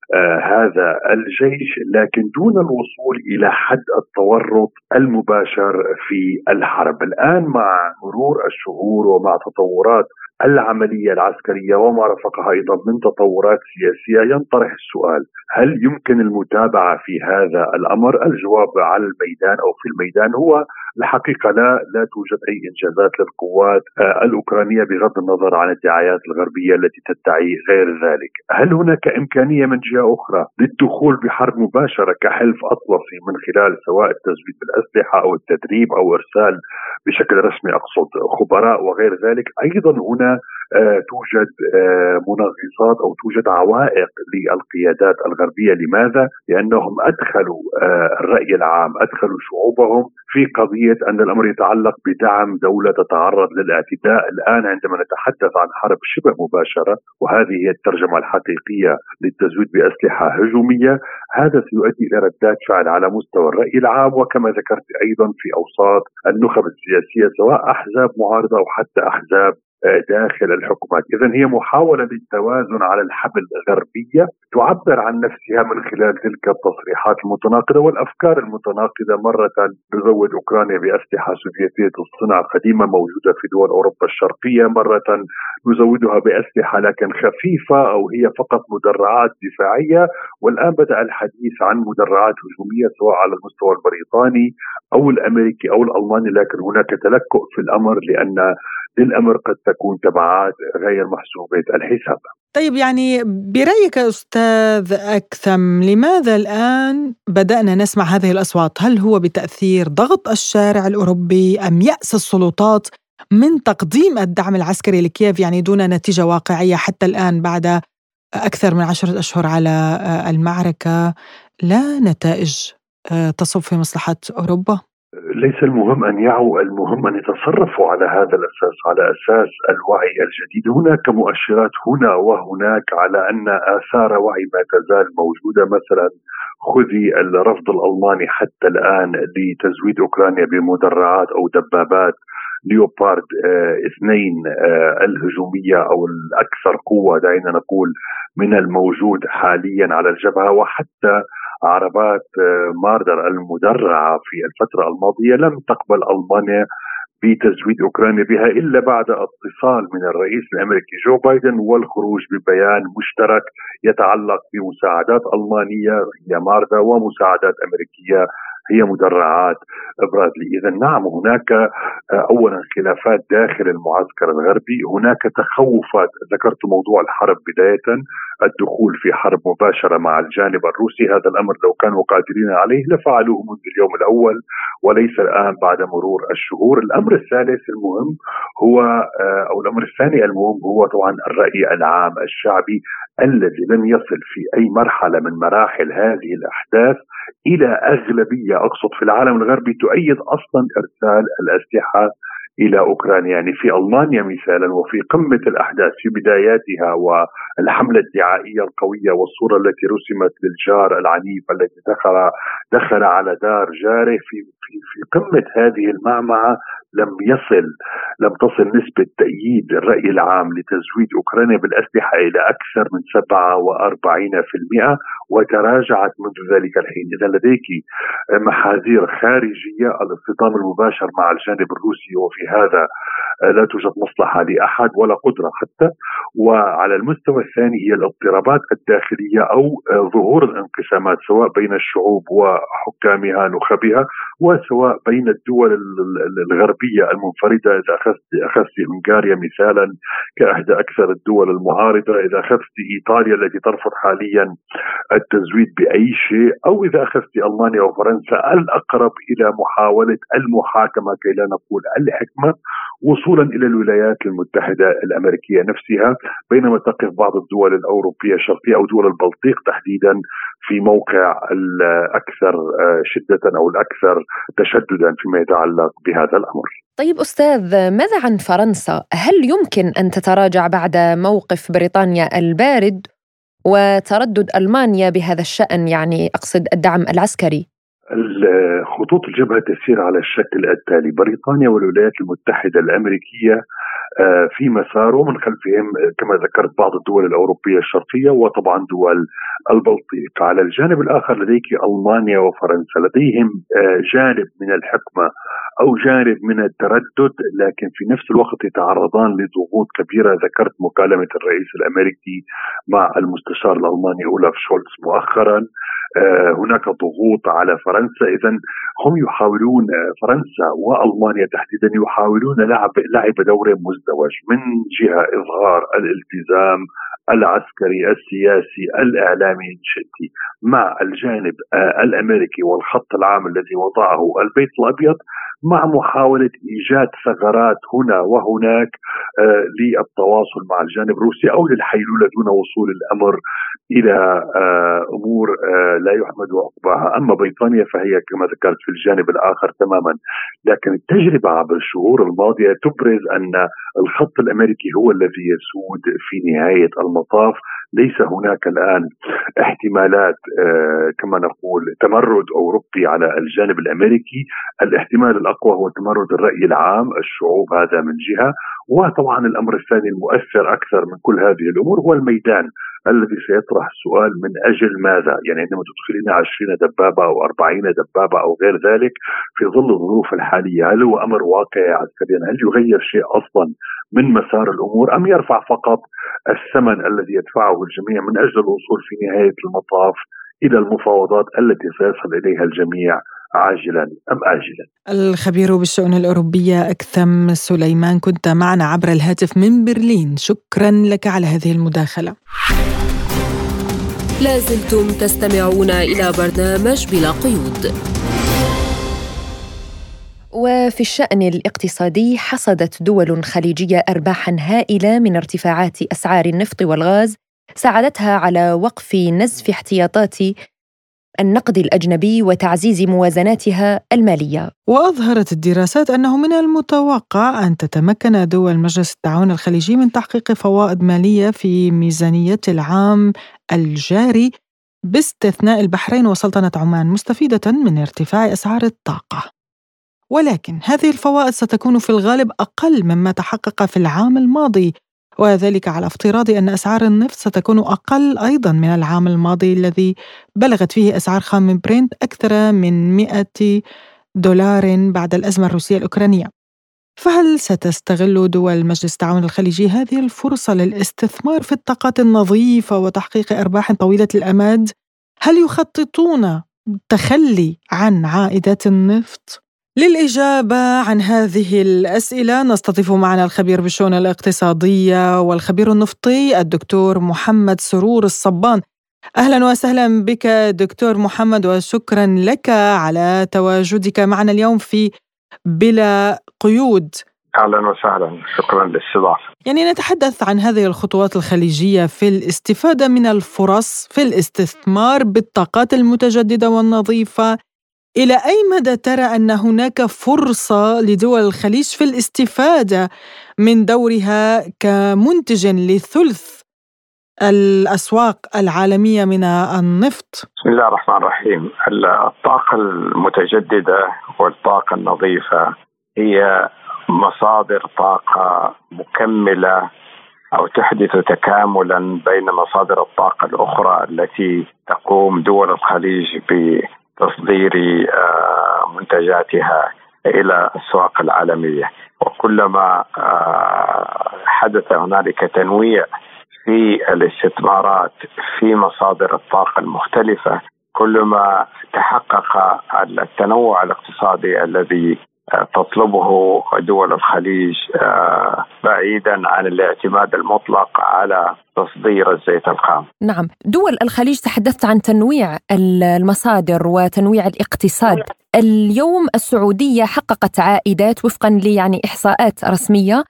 هذا الجيش لكن دون الوصول إلى حد التورط المباشر في الحرب. الآن مع مرور الشهور ومع تطور التطورات العملية العسكرية وما رافقها أيضا من تطورات سياسية ينطرح السؤال هل يمكن المتابعة في هذا الأمر؟ الجواب على الميدان أو في الميدان هو الحقيقة لا لا توجد أي إنجازات للقوات آه، الأوكرانية بغض النظر عن الدعايات الغربية التي تدعي غير ذلك. هل هناك إمكانية من جهة أخرى للدخول بحرب مباشرة كحلف أطلسي من خلال سواء التزويد بالأسلحة أو التدريب أو إرسال بشكل رسمي أقصد خبراء وغير ذلك؟ أيضا هنا آه، توجد آه، منغصات أو توجد عوائق للقيادات الغربية، لماذا؟ لأنهم أدخلوا آه، الرأي العام، أدخلوا شعوبهم في قضية أن الأمر يتعلق بدعم دولة تتعرض للاعتداء، الآن عندما نتحدث عن حرب شبه مباشرة وهذه هي الترجمة الحقيقية للتزويد بأسلحة هجومية، هذا سيؤدي إلى ردات فعل على مستوى الرأي العام وكما ذكرت أيضا في أوساط النخب السياسية سواء أحزاب معارضة أو حتى أحزاب داخل الحكومات. إذا هي محاولة للتوازن على الحبل الغربية تعبر عن نفسها من خلال تلك التصريحات المتناقضة والأفكار المتناقضة. مرة نزود أوكرانيا بأسلحة سوفيتية الصنع قديمة موجودة في دول أوروبا الشرقية. مرة نزودها بأسلحة لكن خفيفة أو هي فقط مدرعات دفاعية. والآن بدأ الحديث عن مدرعات هجومية سواء على المستوى البريطاني أو الأمريكي أو الألماني لكن هناك تلكؤ في الأمر لأن للأمر قد تكون تبعات غير محسوبة الحساب. طيب يعني برأيك أستاذ أكثم لماذا الآن بدأنا نسمع هذه الأصوات؟ هل هو بتأثير ضغط الشارع الأوروبي أم يأس السلطات من تقديم الدعم العسكري لكييف يعني دون نتيجة واقعية حتى الآن بعد أكثر من عشرة أشهر على المعركة؟ لا نتائج تصب في مصلحة أوروبا؟ ليس المهم أن يعوا المهم أن يتصرفوا على هذا الأساس على أساس الوعي الجديد. هناك مؤشرات هنا وهناك على أن آثار وعي ما تزال موجودة. مثلا خذي الرفض الألماني حتى الآن لتزويد أوكرانيا بمدرعات أو دبابات ليوبارد آه اثنين آه الهجومية أو الأكثر قوة دعينا نقول من الموجود حاليا على الجبهة. وحتى عربات آه، ماردر المدرعة في الفترة الماضية لم تقبل ألمانيا بتزويد أوكرانيا بها إلا بعد اتصال من الرئيس الأمريكي جو بايدن والخروج ببيان مشترك يتعلق بمساعدات ألمانية هي ماردا ومساعدات أمريكية هي مدرعات. برادلي إذا نعم هناك آه، اولا خلافات داخل المعسكر الغربي. هناك تخوفات. ذكرت موضوع الحرب بداية الدخول في حرب مباشرة مع الجانب الروسي. هذا الأمر لو كانوا قادرين عليه لفعلوه منذ اليوم الأول وليس الآن بعد مرور الشهور. الأمر الثالث المهم هو آه، أو الأمر الثاني المهم هو طبعا الرأي العام الشعبي الذي لم يصل في أي مرحلة من مراحل هذه الأحداث. إلى أغلبية أقصد في العالم الغربي تؤيد أصلا إرسال الأسلحة إلى أوكرانيا. يعني في ألمانيا مثالا وفي قمة الأحداث في بداياتها والحملة الدعائية القوية والصورة التي رسمت للجار العنيف الذي دخل دخل على دار جاره في في في قمة هذه المعمعة لم يصل لم تصل نسبة تأييد الرأي العام لتزويد أوكرانيا بالأسلحة إلى أكثر من 47% وتراجعت منذ ذلك الحين. إذا لديك محاذير خارجية الاصطدام المباشر مع الجانب الروسي وفي هذا لا توجد مصلحة لأحد ولا قدرة حتى وعلى المستوى الثاني هي الاضطرابات الداخلية أو ظهور الانقسامات سواء بين الشعوب وحكامها نخبها. وسواء بين الدول الغربية المنفردة إذا أخذت أخذت هنغاريا مثالا كإحدى أكثر الدول المعارضة إذا أخذت إيطاليا التي ترفض حاليا التزويد بأي شيء أو إذا أخذت ألمانيا وفرنسا الأقرب إلى محاولة المحاكمة كي لا نقول الحكمة وصولا إلى الولايات المتحدة الأمريكية نفسها بينما تقف بعض الدول الأوروبية الشرقية أو دول البلطيق تحديدا في موقع الاكثر آه، شدة أو الأكثر تشددا فيما يتعلق بهذا الأمر. طيب أستاذ ماذا عن فرنسا؟ هل يمكن أن تتراجع بعد موقف بريطانيا البارد وتردد ألمانيا بهذا الشأن يعني أقصد الدعم العسكري؟ خطوط الجبهة تسير على الشكل التالي بريطانيا والولايات المتحدة الأمريكية في مسار ومن خلفهم كما ذكرت بعض الدول الأوروبية الشرقية وطبعا دول البلطيق. على الجانب الآخر لديك ألمانيا وفرنسا. لديهم آه، جانب من الحكمة أو جانب من التردد لكن في نفس الوقت يتعرضان لضغوط كبيرة. ذكرت مكالمة الرئيس الأمريكي مع المستشار الألماني أولاف شولتز مؤخرا. آه، هناك ضغوط على فرنسا. اذا هم يحاولون آه، فرنسا وألمانيا تحديدا يحاولون لعب لعب دور مزدوج من جهة إظهار الالتزام العسكري السياسي الإعلامي ان مع الجانب آه، الأمريكي والخط العام الذي وضعه البيت الأبيض. مع محاولة إيجاد ثغرات هنا وهناك آه، للتواصل مع الجانب الروسي أو للحيلولة دون وصول الأمر إلى آه، أمور لا يحمد عقباها، أما بريطانيا فهي كما ذكرت في الجانب الآخر تماما، لكن التجربة عبر الشهور الماضية تبرز أن الخط الأمريكي هو الذي يسود في نهاية المطاف. ليس هناك الآن احتمالات آه، كما نقول تمرد أوروبي على الجانب الأمريكي، الاحتمال الأقوى هو تمرد الرأي العام، الشعوب هذا من جهة، وطبعا الأمر الثاني المؤثر أكثر من كل هذه الأمور هو الميدان الذي سيطرح السؤال من أجل ماذا؟ يعني عندما تدخلين 20 دبابة أو 40 دبابة أو غير ذلك في ظل الظروف الحالية، هل هو أمر واقعي عسكريا؟ هل يغير شيء أصلا من مسار الأمور أم يرفع فقط الثمن الذي يدفعه الجميع من أجل الوصول في نهاية المطاف إلى المفاوضات التي سيصل إليها الجميع عاجلا أم اجلا. الخبير بالشؤون الأوروبية أكثم سليمان كنت معنا عبر الهاتف من برلين، شكرا لك على هذه المداخلة. لازلتم تستمعون إلى برنامج بلا قيود. وفي الشأن الاقتصادي حصدت دول خليجية أرباحا هائلة من ارتفاعات أسعار النفط والغاز ساعدتها على وقف نزف احتياطات النقد الأجنبي وتعزيز موازناتها المالية. وأظهرت الدراسات أنه من المتوقع أن تتمكن دول مجلس التعاون الخليجي من تحقيق فوائد مالية في ميزانية العام الجاري باستثناء البحرين وسلطنة عمان مستفيدة من ارتفاع أسعار الطاقة. ولكن هذه الفوائد ستكون في الغالب أقل مما تحقق في العام الماضي. وذلك على افتراض أن أسعار النفط ستكون أقل أيضا من العام الماضي الذي بلغت فيه أسعار خام برنت أكثر من 100 دولار بعد الأزمة الروسية الأوكرانية فهل ستستغل دول مجلس التعاون الخليجي هذه الفرصة للاستثمار في الطاقات النظيفة وتحقيق أرباح طويلة الأمد؟ هل يخططون التخلي عن عائدات النفط؟ للإجابة عن هذه الأسئلة نستضيف معنا الخبير بالشؤون الاقتصادية والخبير النفطي الدكتور محمد سرور الصبان أهلا وسهلا بك دكتور محمد وشكرا لك على تواجدك معنا اليوم في بلا قيود أهلا وسهلا شكرا للاستضافة. يعني نتحدث عن هذه الخطوات الخليجية في الاستفادة من الفرص في الاستثمار بالطاقات المتجددة والنظيفة إلى أي مدى ترى أن هناك فرصة لدول الخليج في الاستفادة من دورها كمنتج لثلث الأسواق العالمية من النفط؟ بسم الله الرحمن الرحيم الطاقة المتجددة والطاقة النظيفة هي مصادر طاقة مكملة أو تحدث تكاملا بين مصادر الطاقة الأخرى التي تقوم دول الخليج بتصدير آه، منتجاتها إلى الأسواق العالمية. وكلما آه، حدث هنالك تنويع في الاستثمارات في مصادر الطاقة المختلفة كلما تحقق التنوع الاقتصادي الذي تطلبه دول الخليج آه، بعيدا عن الاعتماد المطلق على تصدير الزيت الخام. نعم، دول الخليج تحدثت عن تنويع المصادر وتنويع الاقتصاد. اليوم السعودية حققت عائدات وفقا يعني إحصاءات رسمية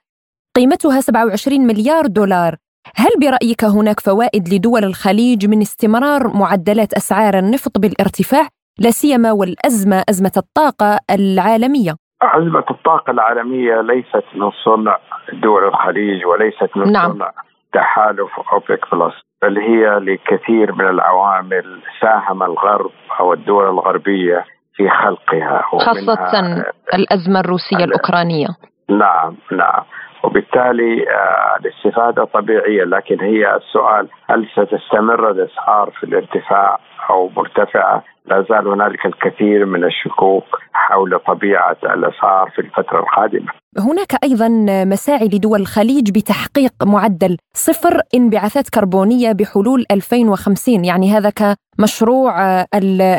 قيمتها 27 مليار دولار. هل برأيك هناك فوائد لدول الخليج من استمرار معدلات أسعار النفط بالارتفاع لا سيما والأزمة أزمة الطاقة العالمية؟ أزمة الطاقة العالمية ليست من صنع دول الخليج وليست من نعم. صنع تحالف أوبك بلس بل هي لكثير من العوامل ساهم الغرب أو الدول الغربية في خلقها خاصة الأزمة الروسية الأوكرانية. نعم نعم. وبالتالي آه، الاستفادة طبيعية لكن هي السؤال هل ستستمر الأسعار في الارتفاع أو مرتفعة؟ لا زال هنالك الكثير من الشكوك حول طبيعة الاسعار في الفترة القادمة. هناك أيضا مساعي لدول الخليج بتحقيق معدل صفر انبعاثات كربونية بحلول 2050 يعني هذا كمشروع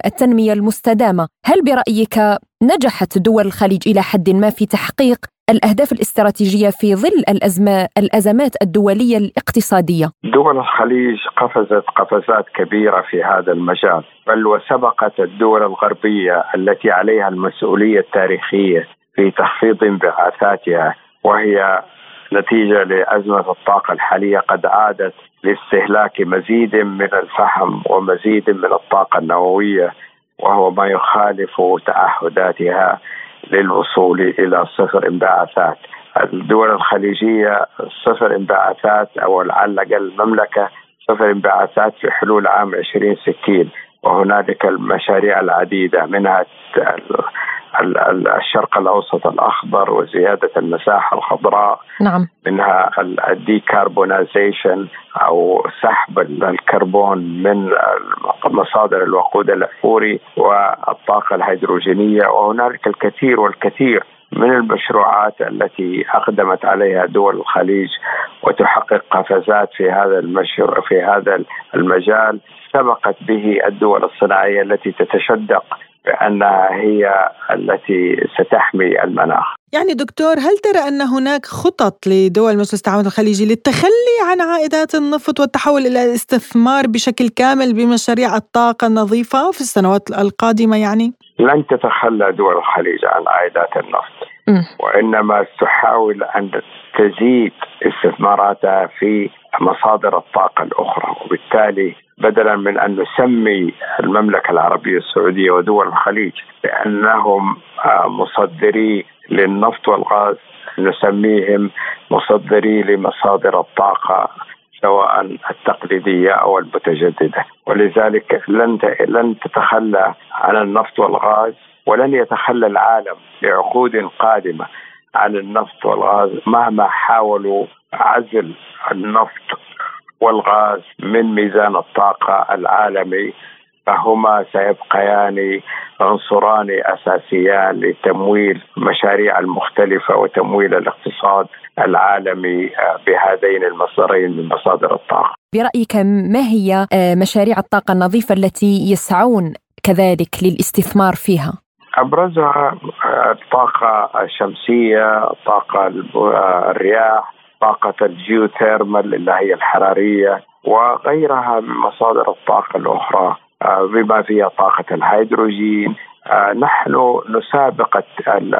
التنمية المستدامة، هل برأيك نجحت دول الخليج إلى حد ما في تحقيق الأهداف الاستراتيجية في ظل الازمه الأزمات الدولية الاقتصادية؟ دول الخليج قفزت قفزات كبيرة في هذا المجال، بل وسبقت الدول الغربية التي عليها المسؤولية التاريخية في تخفيض انبعاثاتها وهي نتيجة لأزمة الطاقة الحالية قد عادت لاستهلاك مزيد من الفحم ومزيد من الطاقة النووية وهو ما يخالف تعهداتها للوصول إلى صفر انبعاثات. الدول الخليجية صفر انبعاثات أو على الأقل المملكة صفر انبعاثات في حلول عام 2060 وهنالك المشاريع العديدة منها الشرق الأوسط الأخضر وزيادة المساحة الخضراء نعم. منها ال decarbonization أو سحب الكربون من مصادر الوقود الاحفوري والطاقة الهيدروجينية وهنالك الكثير والكثير من المشروعات التي أقدمت عليها دول الخليج وتحقق قفزات في هذا المشروع في هذا المجال سبقت به الدول الصناعية التي تتشدق بانها هي التي ستحمي المناخ. يعني دكتور هل ترى أن هناك خطط لدول مجلس التعاون الخليجي للتخلي عن عائدات النفط والتحول إلى الاستثمار بشكل كامل بمشاريع الطاقة النظيفة في السنوات القادمة يعني؟ لن تتخلى دول الخليج عن عائدات النفط وإنما تحاول أن تزيد استثماراتها في مصادر الطاقة الأخرى وبالتالي بدلا من أن نسمي المملكة العربية السعودية ودول الخليج بأنهم آه، مصدري للنفط والغاز نسميهم مصدري لمصادر الطاقة سواء التقليدية أو المتجددة. ولذلك لن لن تتخلى عن النفط والغاز ولن يتخلى العالم لعقود قادمة عن النفط والغاز مهما حاولوا عزل النفط والغاز من ميزان الطاقة العالمي فهما سيبقيان عنصران أساسيان لتمويل المشاريع المختلفه وتمويل الاقتصاد العالمي بهذين المصدرين من مصادر الطاقة. برأيك ما هي آه، مشاريع الطاقة النظيفة التي يسعون كذلك للاستثمار فيها؟ أبرزها الطاقة الشمسية، طاقة الرياح، طاقة الجيوثيرمال اللي هي الحرارية وغيرها من مصادر الطاقة الأخرى. آه، بما فيها طاقة الهيدروجين. آه، نحن نسابق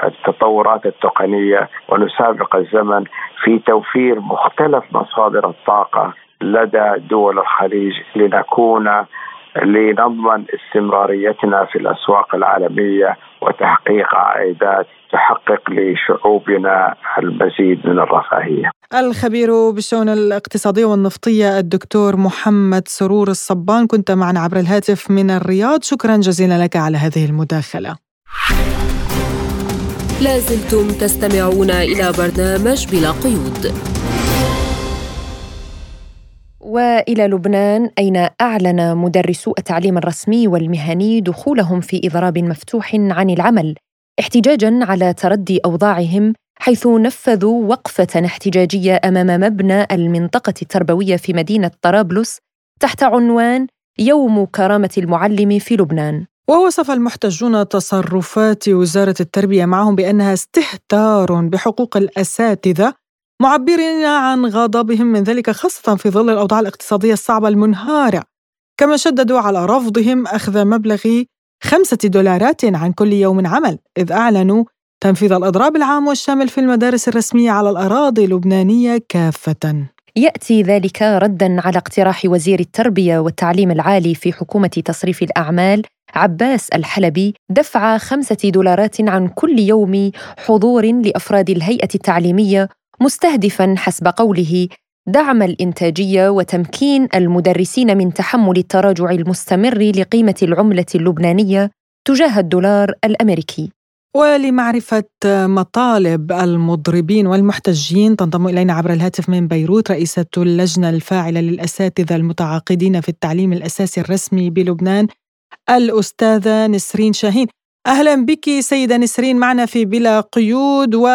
التطورات التقنية ونسابق الزمن في توفير مختلف مصادر الطاقة لدى دول الخليج لنكون لنضمن استمراريتنا في الأسواق العالمية وتحقيق عائدات تحقق لشعوبنا المزيد من الرفاهية. الخبير بالشؤون الاقتصادية والنفطية الدكتور محمد سرور الصبان كنت معنا عبر الهاتف من الرياض، شكرا جزيلا لك على هذه المداخلة. لازلتم تستمعون إلى برنامج بلا قيود. وإلى لبنان أين أعلن مدرسو التعليم الرسمي والمهني دخولهم في إضراب مفتوح عن العمل احتجاجا على تردي أوضاعهم حيث نفذوا وقفة احتجاجية أمام مبنى المنطقة التربوية في مدينة طرابلس تحت عنوان يوم كرامة المعلم في لبنان. ووصف المحتجون تصرفات وزارة التربية معهم بأنها استهتار بحقوق الأساتذة معبرين عن غضبهم من ذلك خاصة في ظل الأوضاع الاقتصادية الصعبة المنهارة. كما شددوا على رفضهم أخذ مبلغ خمسة دولارات عن كل يوم عمل إذ أعلنوا تنفيذ الإضراب العام والشامل في المدارس الرسمية على الأراضي اللبنانية كافة. يأتي ذلك ردا على اقتراح وزير التربية والتعليم العالي في حكومة تصريف الأعمال عباس الحلبي دفع خمسة دولارات عن كل يوم حضور لأفراد الهيئة التعليمية مستهدفا حسب قوله دعم الإنتاجية وتمكين المدرسين من تحمل التراجع المستمر لقيمة العملة اللبنانية تجاه الدولار الأمريكي. ولمعرفة مطالب المضربين والمحتجين تنضم إلينا عبر الهاتف من بيروت رئيسة اللجنة الفاعلة للأساتذة المتعاقدين في التعليم الأساسي الرسمي بلبنان الأستاذة نسرين شاهين. أهلا بك سيدة نسرين معنا في بلا قيود و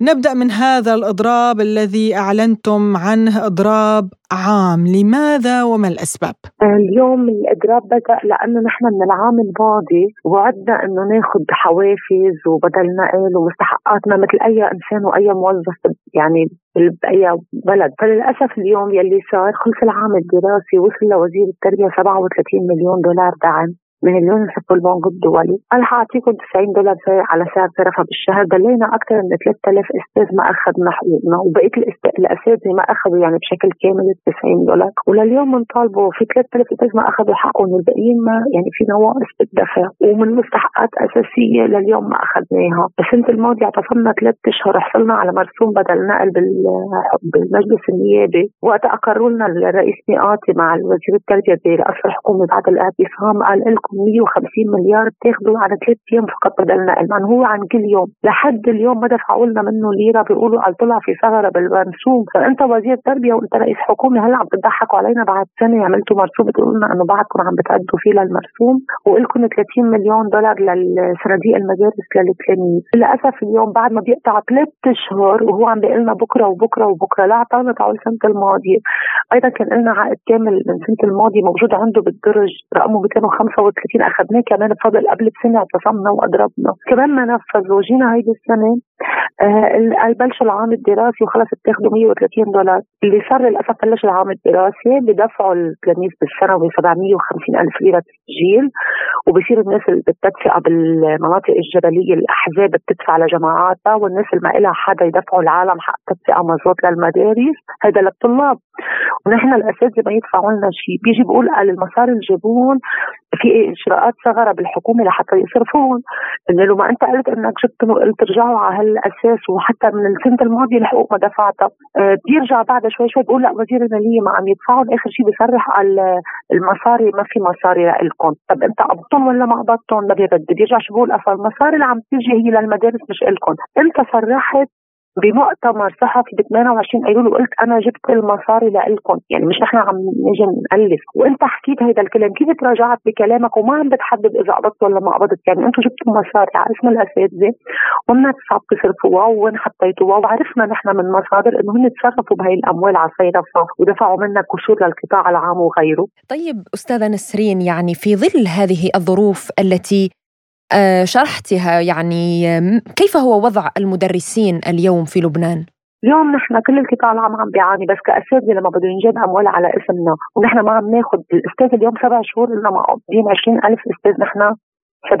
نبدأ من هذا الإضراب الذي أعلنتم عنه إضراب عام. لماذا وما الأسباب؟ اليوم الإضراب بدأ لأنه نحن من العام الماضي وعدنا أنه ناخذ حوافز وبدل نقل ومستحقاتنا مثل أي إنسان وأي موظف يعني بأي بلد. فللأسف اليوم يلي صار خلص العام الدراسي وصل لوزير التربية 37 مليون دولار دعم. من اللون الحب البنك الدولي. قال حاعطيكم 90 دولار على سعر صرفها بالشهر؟ دلينا أكثر من 3000 أستاذ ما اخذنا حقوقنا وبقيه الأساتذة ما أخذوا يعني بشكل كامل ال 90 دولار. ولليوم بنطالبوا في 3000 أستاذ ما أخذوا حقهم والباقيين ما يعني في نواقص بالدفع ومن مستحقات أساسية لليوم ما أخذناها. السنة الماضيه اعتصمنا ثلاث أشهر حصلنا على مرسوم بدل نقل بالمجلس النيابي. وقت أقروا لنا الرئيس مئاتي مع وزير التربية برئاسه الحكومة بعد الإعتصام قال لكم 150 مليار بتاخذوا على ثلاث أيام فقط بدل نقل يعني هو عن كل يوم. لحد اليوم ما دفعوا لنا منه ليرة. بيقولوا قال طلع في ثغرة بالمرسوم فأنت وزير تربيه وأنت رئيس حكومة هلا عم تضحكوا علينا. بعد سنة عملتوا مرسوم بتقولوا لنا إنه بعدكم عم بتأدوا فيه للمرسوم. والكم 30 مليون دولار لصناديق المدارس للتلاميذ. للأسف اليوم بعد ما بيقطع ثلاث اشهر وهو عم بيقول لنا بكرة وبكرة وبكرة لا اعطانا تعال السنة الماضية. أيضا كان لنا عقد كامل من سنة الماضية موجود عنده بالدرج رقمه 235 30 اخذناه كمان بفضل قبل بسنة اعتصمنا وأضربنا. كمان ما نفذ وجينا هيدي السنة آه بلش العام الدراسي وخلص بتاخذوا 130 دولار. اللي صار للأسف بلش العام الدراسي بدفعوا التلاميذ بالسنوي 750 ألف ليرة تسجيل وبصير الناس اللي بتدفع بالمناطق الجبلية الأحزاب بتدفع لجماعاتها والناس اللي ما لها حدا يدفعوا العالم حق تدفئه مزود للمدارس. هذا للطلاب. ونحن الأساتذة ما يدفعوا لنا شيء. بيجي بقول قال المصاري الجبون في إجراءات صغرى بالحكومة لحتى يصرفون. انه ما أنت قلت إنك جبتهم وقلت ترجعوا على هالاساس وحتى من السنة الماضية الحقوق ما دفعتها. أه بيرجع بعد شوي شوي بقول لا وزير المالية ما عم يدفعوا آخر شيء بيصرح على المصاري ما في مصاري لكم طب أنت قبضتهم ولا ما قبضتهم ما بيرد بيرجع شو أصلا المصاري اللي عم تيجي هي للمدارس مش لكم أنت صرحت بمؤتمر صحفي ب 28 ايلول وقلت أنا جبت المصاري لكم يعني مش نحن عم نجي نألف. وأنت حكيت هيدا الكلام. كيف تراجعت بكلامك؟ وما عم بتحدد إذا قبضت ولا ما قبضت. يعني أنتم جبتوا مصاري على اسم الأساتذة ومنا عم تصرفوها وين حطيتوها وعرفنا نحن من مصادر إنه هن تصرفوا بهي الأموال على صيرفها ودفعوا منها كسور للقطاع العام وغيره. طيب أستاذة نسرين يعني في ظل هذه الظروف التي شرحتها يعني كيف هو وضع المدرسين اليوم في لبنان؟ اليوم نحن كل القطاع العام عم بيعاني بس كأساتذة لما بده ينجاب اموال على اسمنا ونحن ما عم ناخذ الأستاذ اليوم سبع شهور لنا مقبضين 20000 أستاذ نحن 70%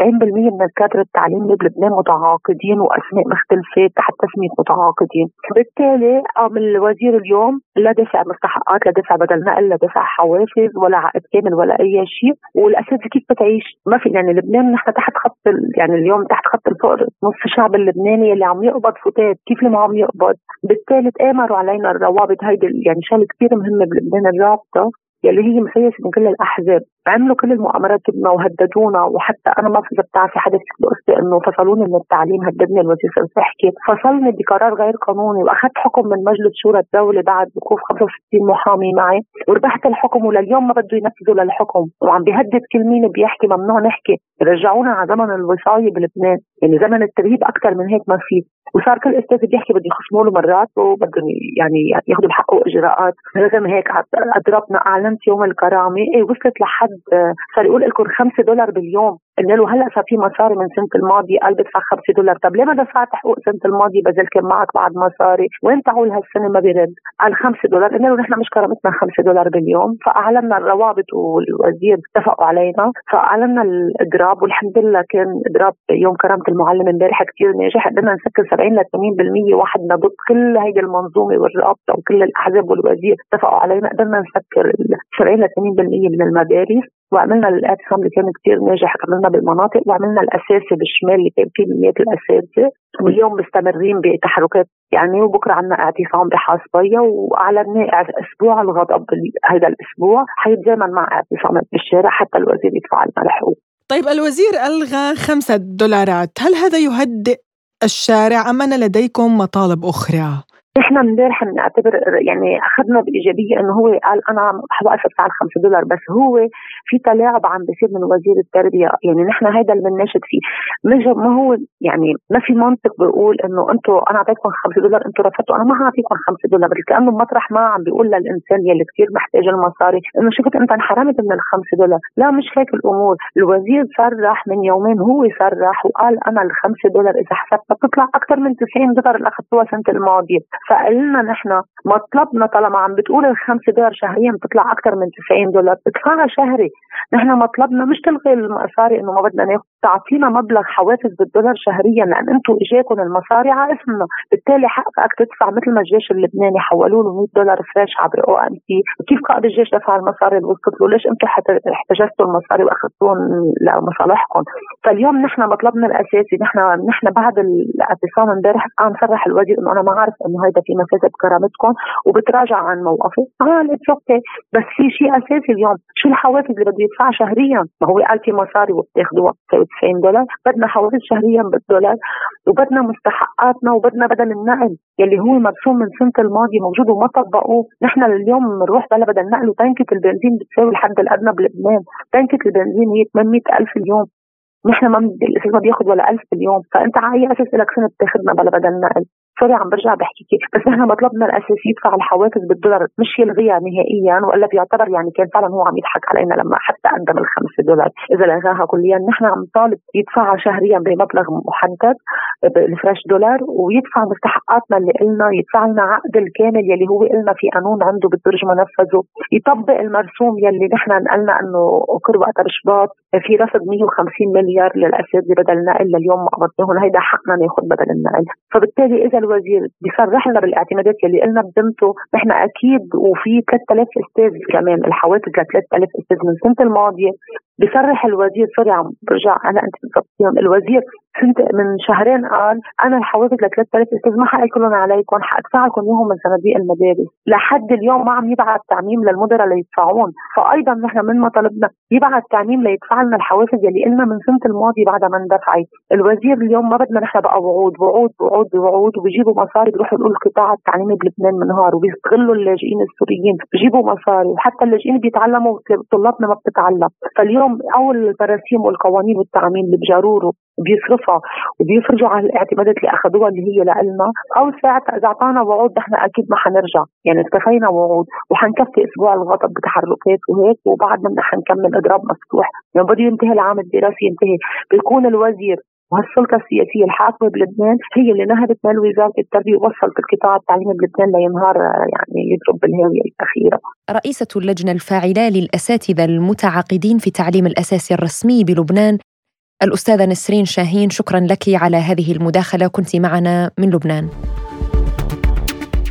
من الكادر التعليمي بلبنان متعاقدين واسماء مختلفه تحت تسميه متعاقدين، بالتالي قام الوزير اليوم لا دفع مستحقات لا دفع بدل نقل لا دفع حوافز ولا عقد كامل ولا أي شيء والأساتذة كيف بتعيش؟ ما في يعني لبنان نحن تحت خط يعني اليوم تحت خط الفقر نص الشعب اللبناني اللي عم يقبض فتات كيف اللي ما عم يقبض؟ بالتالي تآمروا علينا الروابط هيدي يعني شغلة كثير مهمة بلبنان الرابطة يلي هي مسيسه من كل الأحزاب. عملوا كل المؤامرات ضدنا وهددونا وحتى أنا ما اذا بتعرفي حدث بقصتي إنه فصلوني من التعليم هددني الوزير صحكي فصلني بقرار غير قانوني وأخذت حكم من مجلس شورى الدولة بعد وقوف 65 محامي معي. وربحت الحكم ولليوم ما بده ينفذوا للحكم. وعم بيهدد كل مين بيحكي ممنوع نحكي. رجعونا على زمن الوصاية بلبنان. يعني زمن الترهيب أكثر من هيك ما في. وصار كل أستاذ بيحكي بده يخصموا له مرات وبدهم يعني ياخذوا بحقه اجراءات رغم هيك أضربنا أعلنت يوم الكرامة. إيه وصلت لحد صار يقول لكم 5 دولار باليوم. قلنا له هلأ صار في مصاري من سنة الماضيه قال بدفع 5 دولار. طب ليه ما دفعت حقوق سنة الماضيه بذل كان معك بعد مصاري. وين تعول هالسنة ما بيرد؟ قال 5 دولار. قلنا له نحن مش كرامتنا 5 دولار باليوم. فاعلنا الروابط والوزير اتفقوا علينا. فاعلنا الإضراب والحمد لله كان إضراب يوم كرامة المعلم امبارح كثير ناجح. قدرنا نسكر 70 ل 80% وحدنا ضد كل هيدي المنظومة والرابطة وكل الأحزاب والوزير اتفقوا علينا. قدرنا نسكر 70 ل 80% من المدارس وعملنا الاعتصام اللي كان كثير ناجح عملنا بالمناطق وعملنا الاساسي بالشمال اللي كان فيه مئات الاساتذه واليوم مستمرين بتحركات يعني وبكرة عندنا اعتصام بحاصبيه واعلنا أسبوع الغضب هذا الأسبوع حيتزامن مع اعتصامات بالشارع حتى الوزير يدفع لنا الحقوق طيب الوزير ألغى خمسة دولارات. هل هذا يهدئ الشارع أم ان لديكم مطالب أخرى؟ نحن امبارح بنعتبر يعني أخذنا بإيجابية إنه هو قال أنا حوقف ادفع 5 دولار بس هو في تلاعب عم بيصير من وزير التربية يعني نحن هذا اللي بنناشد فيه. ما هو يعني ما في منطق بيقول إنه أنتم أنا أعطيتكم 5 دولار أنتم رفضتوا أنا ما حاعطيكم 5 دولار كانه مطرح ما عم بيقول للإنسان يلي كثير محتاج المصاري إنه شفت أنت انحرمت من ال 5 دولار. لا مش هيك الأمور. الوزير صرح من يومين هو صرح وقال أنا ال 5 دولار إذا حسبتها بتطلع أكثر من 90 دولار اللي أخذتوها السنة الماضية. فقلنا نحن مطلبنا طالما عم بتقول الخمسة دولار شهريا بتطلع أكثر من 90 دولار ادفعها شهري. نحن مطلبنا مش تلغي المصاري إنه ما بدنا ناخذ. تعطينا مبلغ حوافز بالدولار شهريا لأن أنتم إجاكم المصاري على اسمنا بالتالي حقك تدفع مثل ما الجيش اللبناني حولوا له 100 دولار fresh عبر OMT كيف قائد الجيش دفع المصاري اللي وصلت له ليش أنتم احتجزتوا المصاري وأخذتوهم لمصالحكم؟ فاليوم نحن مطلبنا الأساسي نحن نحن بعد الاعتصام امبارح قام صرح الوزير إنه أنا ما عارف إنه هيدا في مسافه بكرامتكم وبتراجع عن موقفه. قال it's okay بس في شيء أساسي اليوم. شو الحوافز اللي بده يدفعها شهريا؟ ما هو قال في مصاري وبتاخذوها 90 دولار. بدنا حوافز شهريا بالدولار وبدنا مستحقاتنا وبدنا بدل النقل. يلي هو مرسوم من سنة الماضي موجود وما طبقوه. نحن اليوم بنروح بلا بدل نقل وتنكه البنزين بتساوي الحد الأدنى بلبنان. تنكه البنزين هي 800 ألف اليوم. نحن ما الأساس ما بياخذ ولا ألف باليوم فأنت على اي أساس لك سنة بتاخذنا بلا بدل نقل. sorry عم برجع بحكي كيف بس نحن مطلبنا الاساسي يدفع الحوافز بالدولار مش يلغيها نهائيا والا بيعتبر يعني كان فعلا هو عم يضحك علينا لما حتى قدم الخمسة دولار. إذا لغاها كليا نحن عم طالب يدفعها شهريا بمبلغ محدد بال fresh دولار ويدفع مستحقاتنا اللي قلنا يدفع لنا عقد الكامل يلي هو قلنا في قانون عنده بالدرج منفذه يطبق المرسوم يلي نحن نقلنا إنه كل وقت رشباط في رصد 150 مليار للأساتذة بدل نقل لليوم ما قبضناهم هيدا حقنا ناخذ بدل النقل. فبالتالي إذا الوزير بيصرح لنا بالاعتمادات يلي قلنا بذمته نحن أكيد وفي 3000 أستاذ كمان الحوافز ل 3000 أستاذ من السنة الماضية. بصرح الوزير سوري عم برجع أنا أنت الوزير سنت من شهرين قال أنا الحوافز ل 3000 أستاذ ما حأكلهم عليكم حادفع لكم إياهم من صناديق المدارس. لحد اليوم ما عم يبعث تعميم للمدراء ليدفعون. فايضا نحن من مطالبنا يبعث تعميم ليدفع لنا الحوافز يلي قلنا من سنة الماضي بعدها ما اندفعت. الوزير اليوم ما بدنا نحن بقى وعود وعود وعود وعود وبيجيبوا مصاري بيروحوا يقولوا القطاع التعليمي بلبنان منهار وبيستغلوا اللاجئين السوريين بيجيبوا مصاري. وحتى اللاجئين بيتعلموا طلابنا ما بتتعلم. فاليوم أول البراسيم والقوانين والتعميم اللي بجروروا. بيصرفها وبيفرجوا على الاعتمادات اللي أخذوها اللي هي لنا أو ساعتها إذا أعطانا وعود نحن أكيد ما حنرجع. يعني اكتفينا وعود وحنكفي أسبوع الغضب بتحركات وهيك وبعدنا حنكمل إضراب مفتوح. يعني بده ينتهي العام الدراسي ينتهي. بيكون الوزير وهالسلطه السياسية الحاكمة بلبنان هي اللي نهبت مال وزارة التربية ووصلت القطاع التعليمي بلبنان لينهار يعني يضرب بالهاوية الأخيرة. رئيسة اللجنة الفاعلة للأساتذة المتعاقدين في التعليم الأساسي الرسمي بلبنان الأستاذة نسرين شاهين شكرا لك على هذه المداخلة. كنت معنا من لبنان.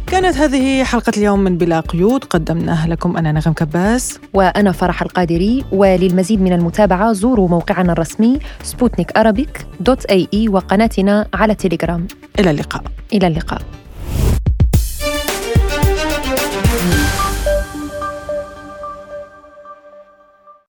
كانت هذه حلقة اليوم من بلا قيود. قدمناها لكم أنا نغم كباس. وأنا فرح القادري. وللمزيد من المتابعة زوروا موقعنا الرسمي سبوتنيك Arabic dot AE وقناتنا على تيليجرام. إلى اللقاء. إلى اللقاء.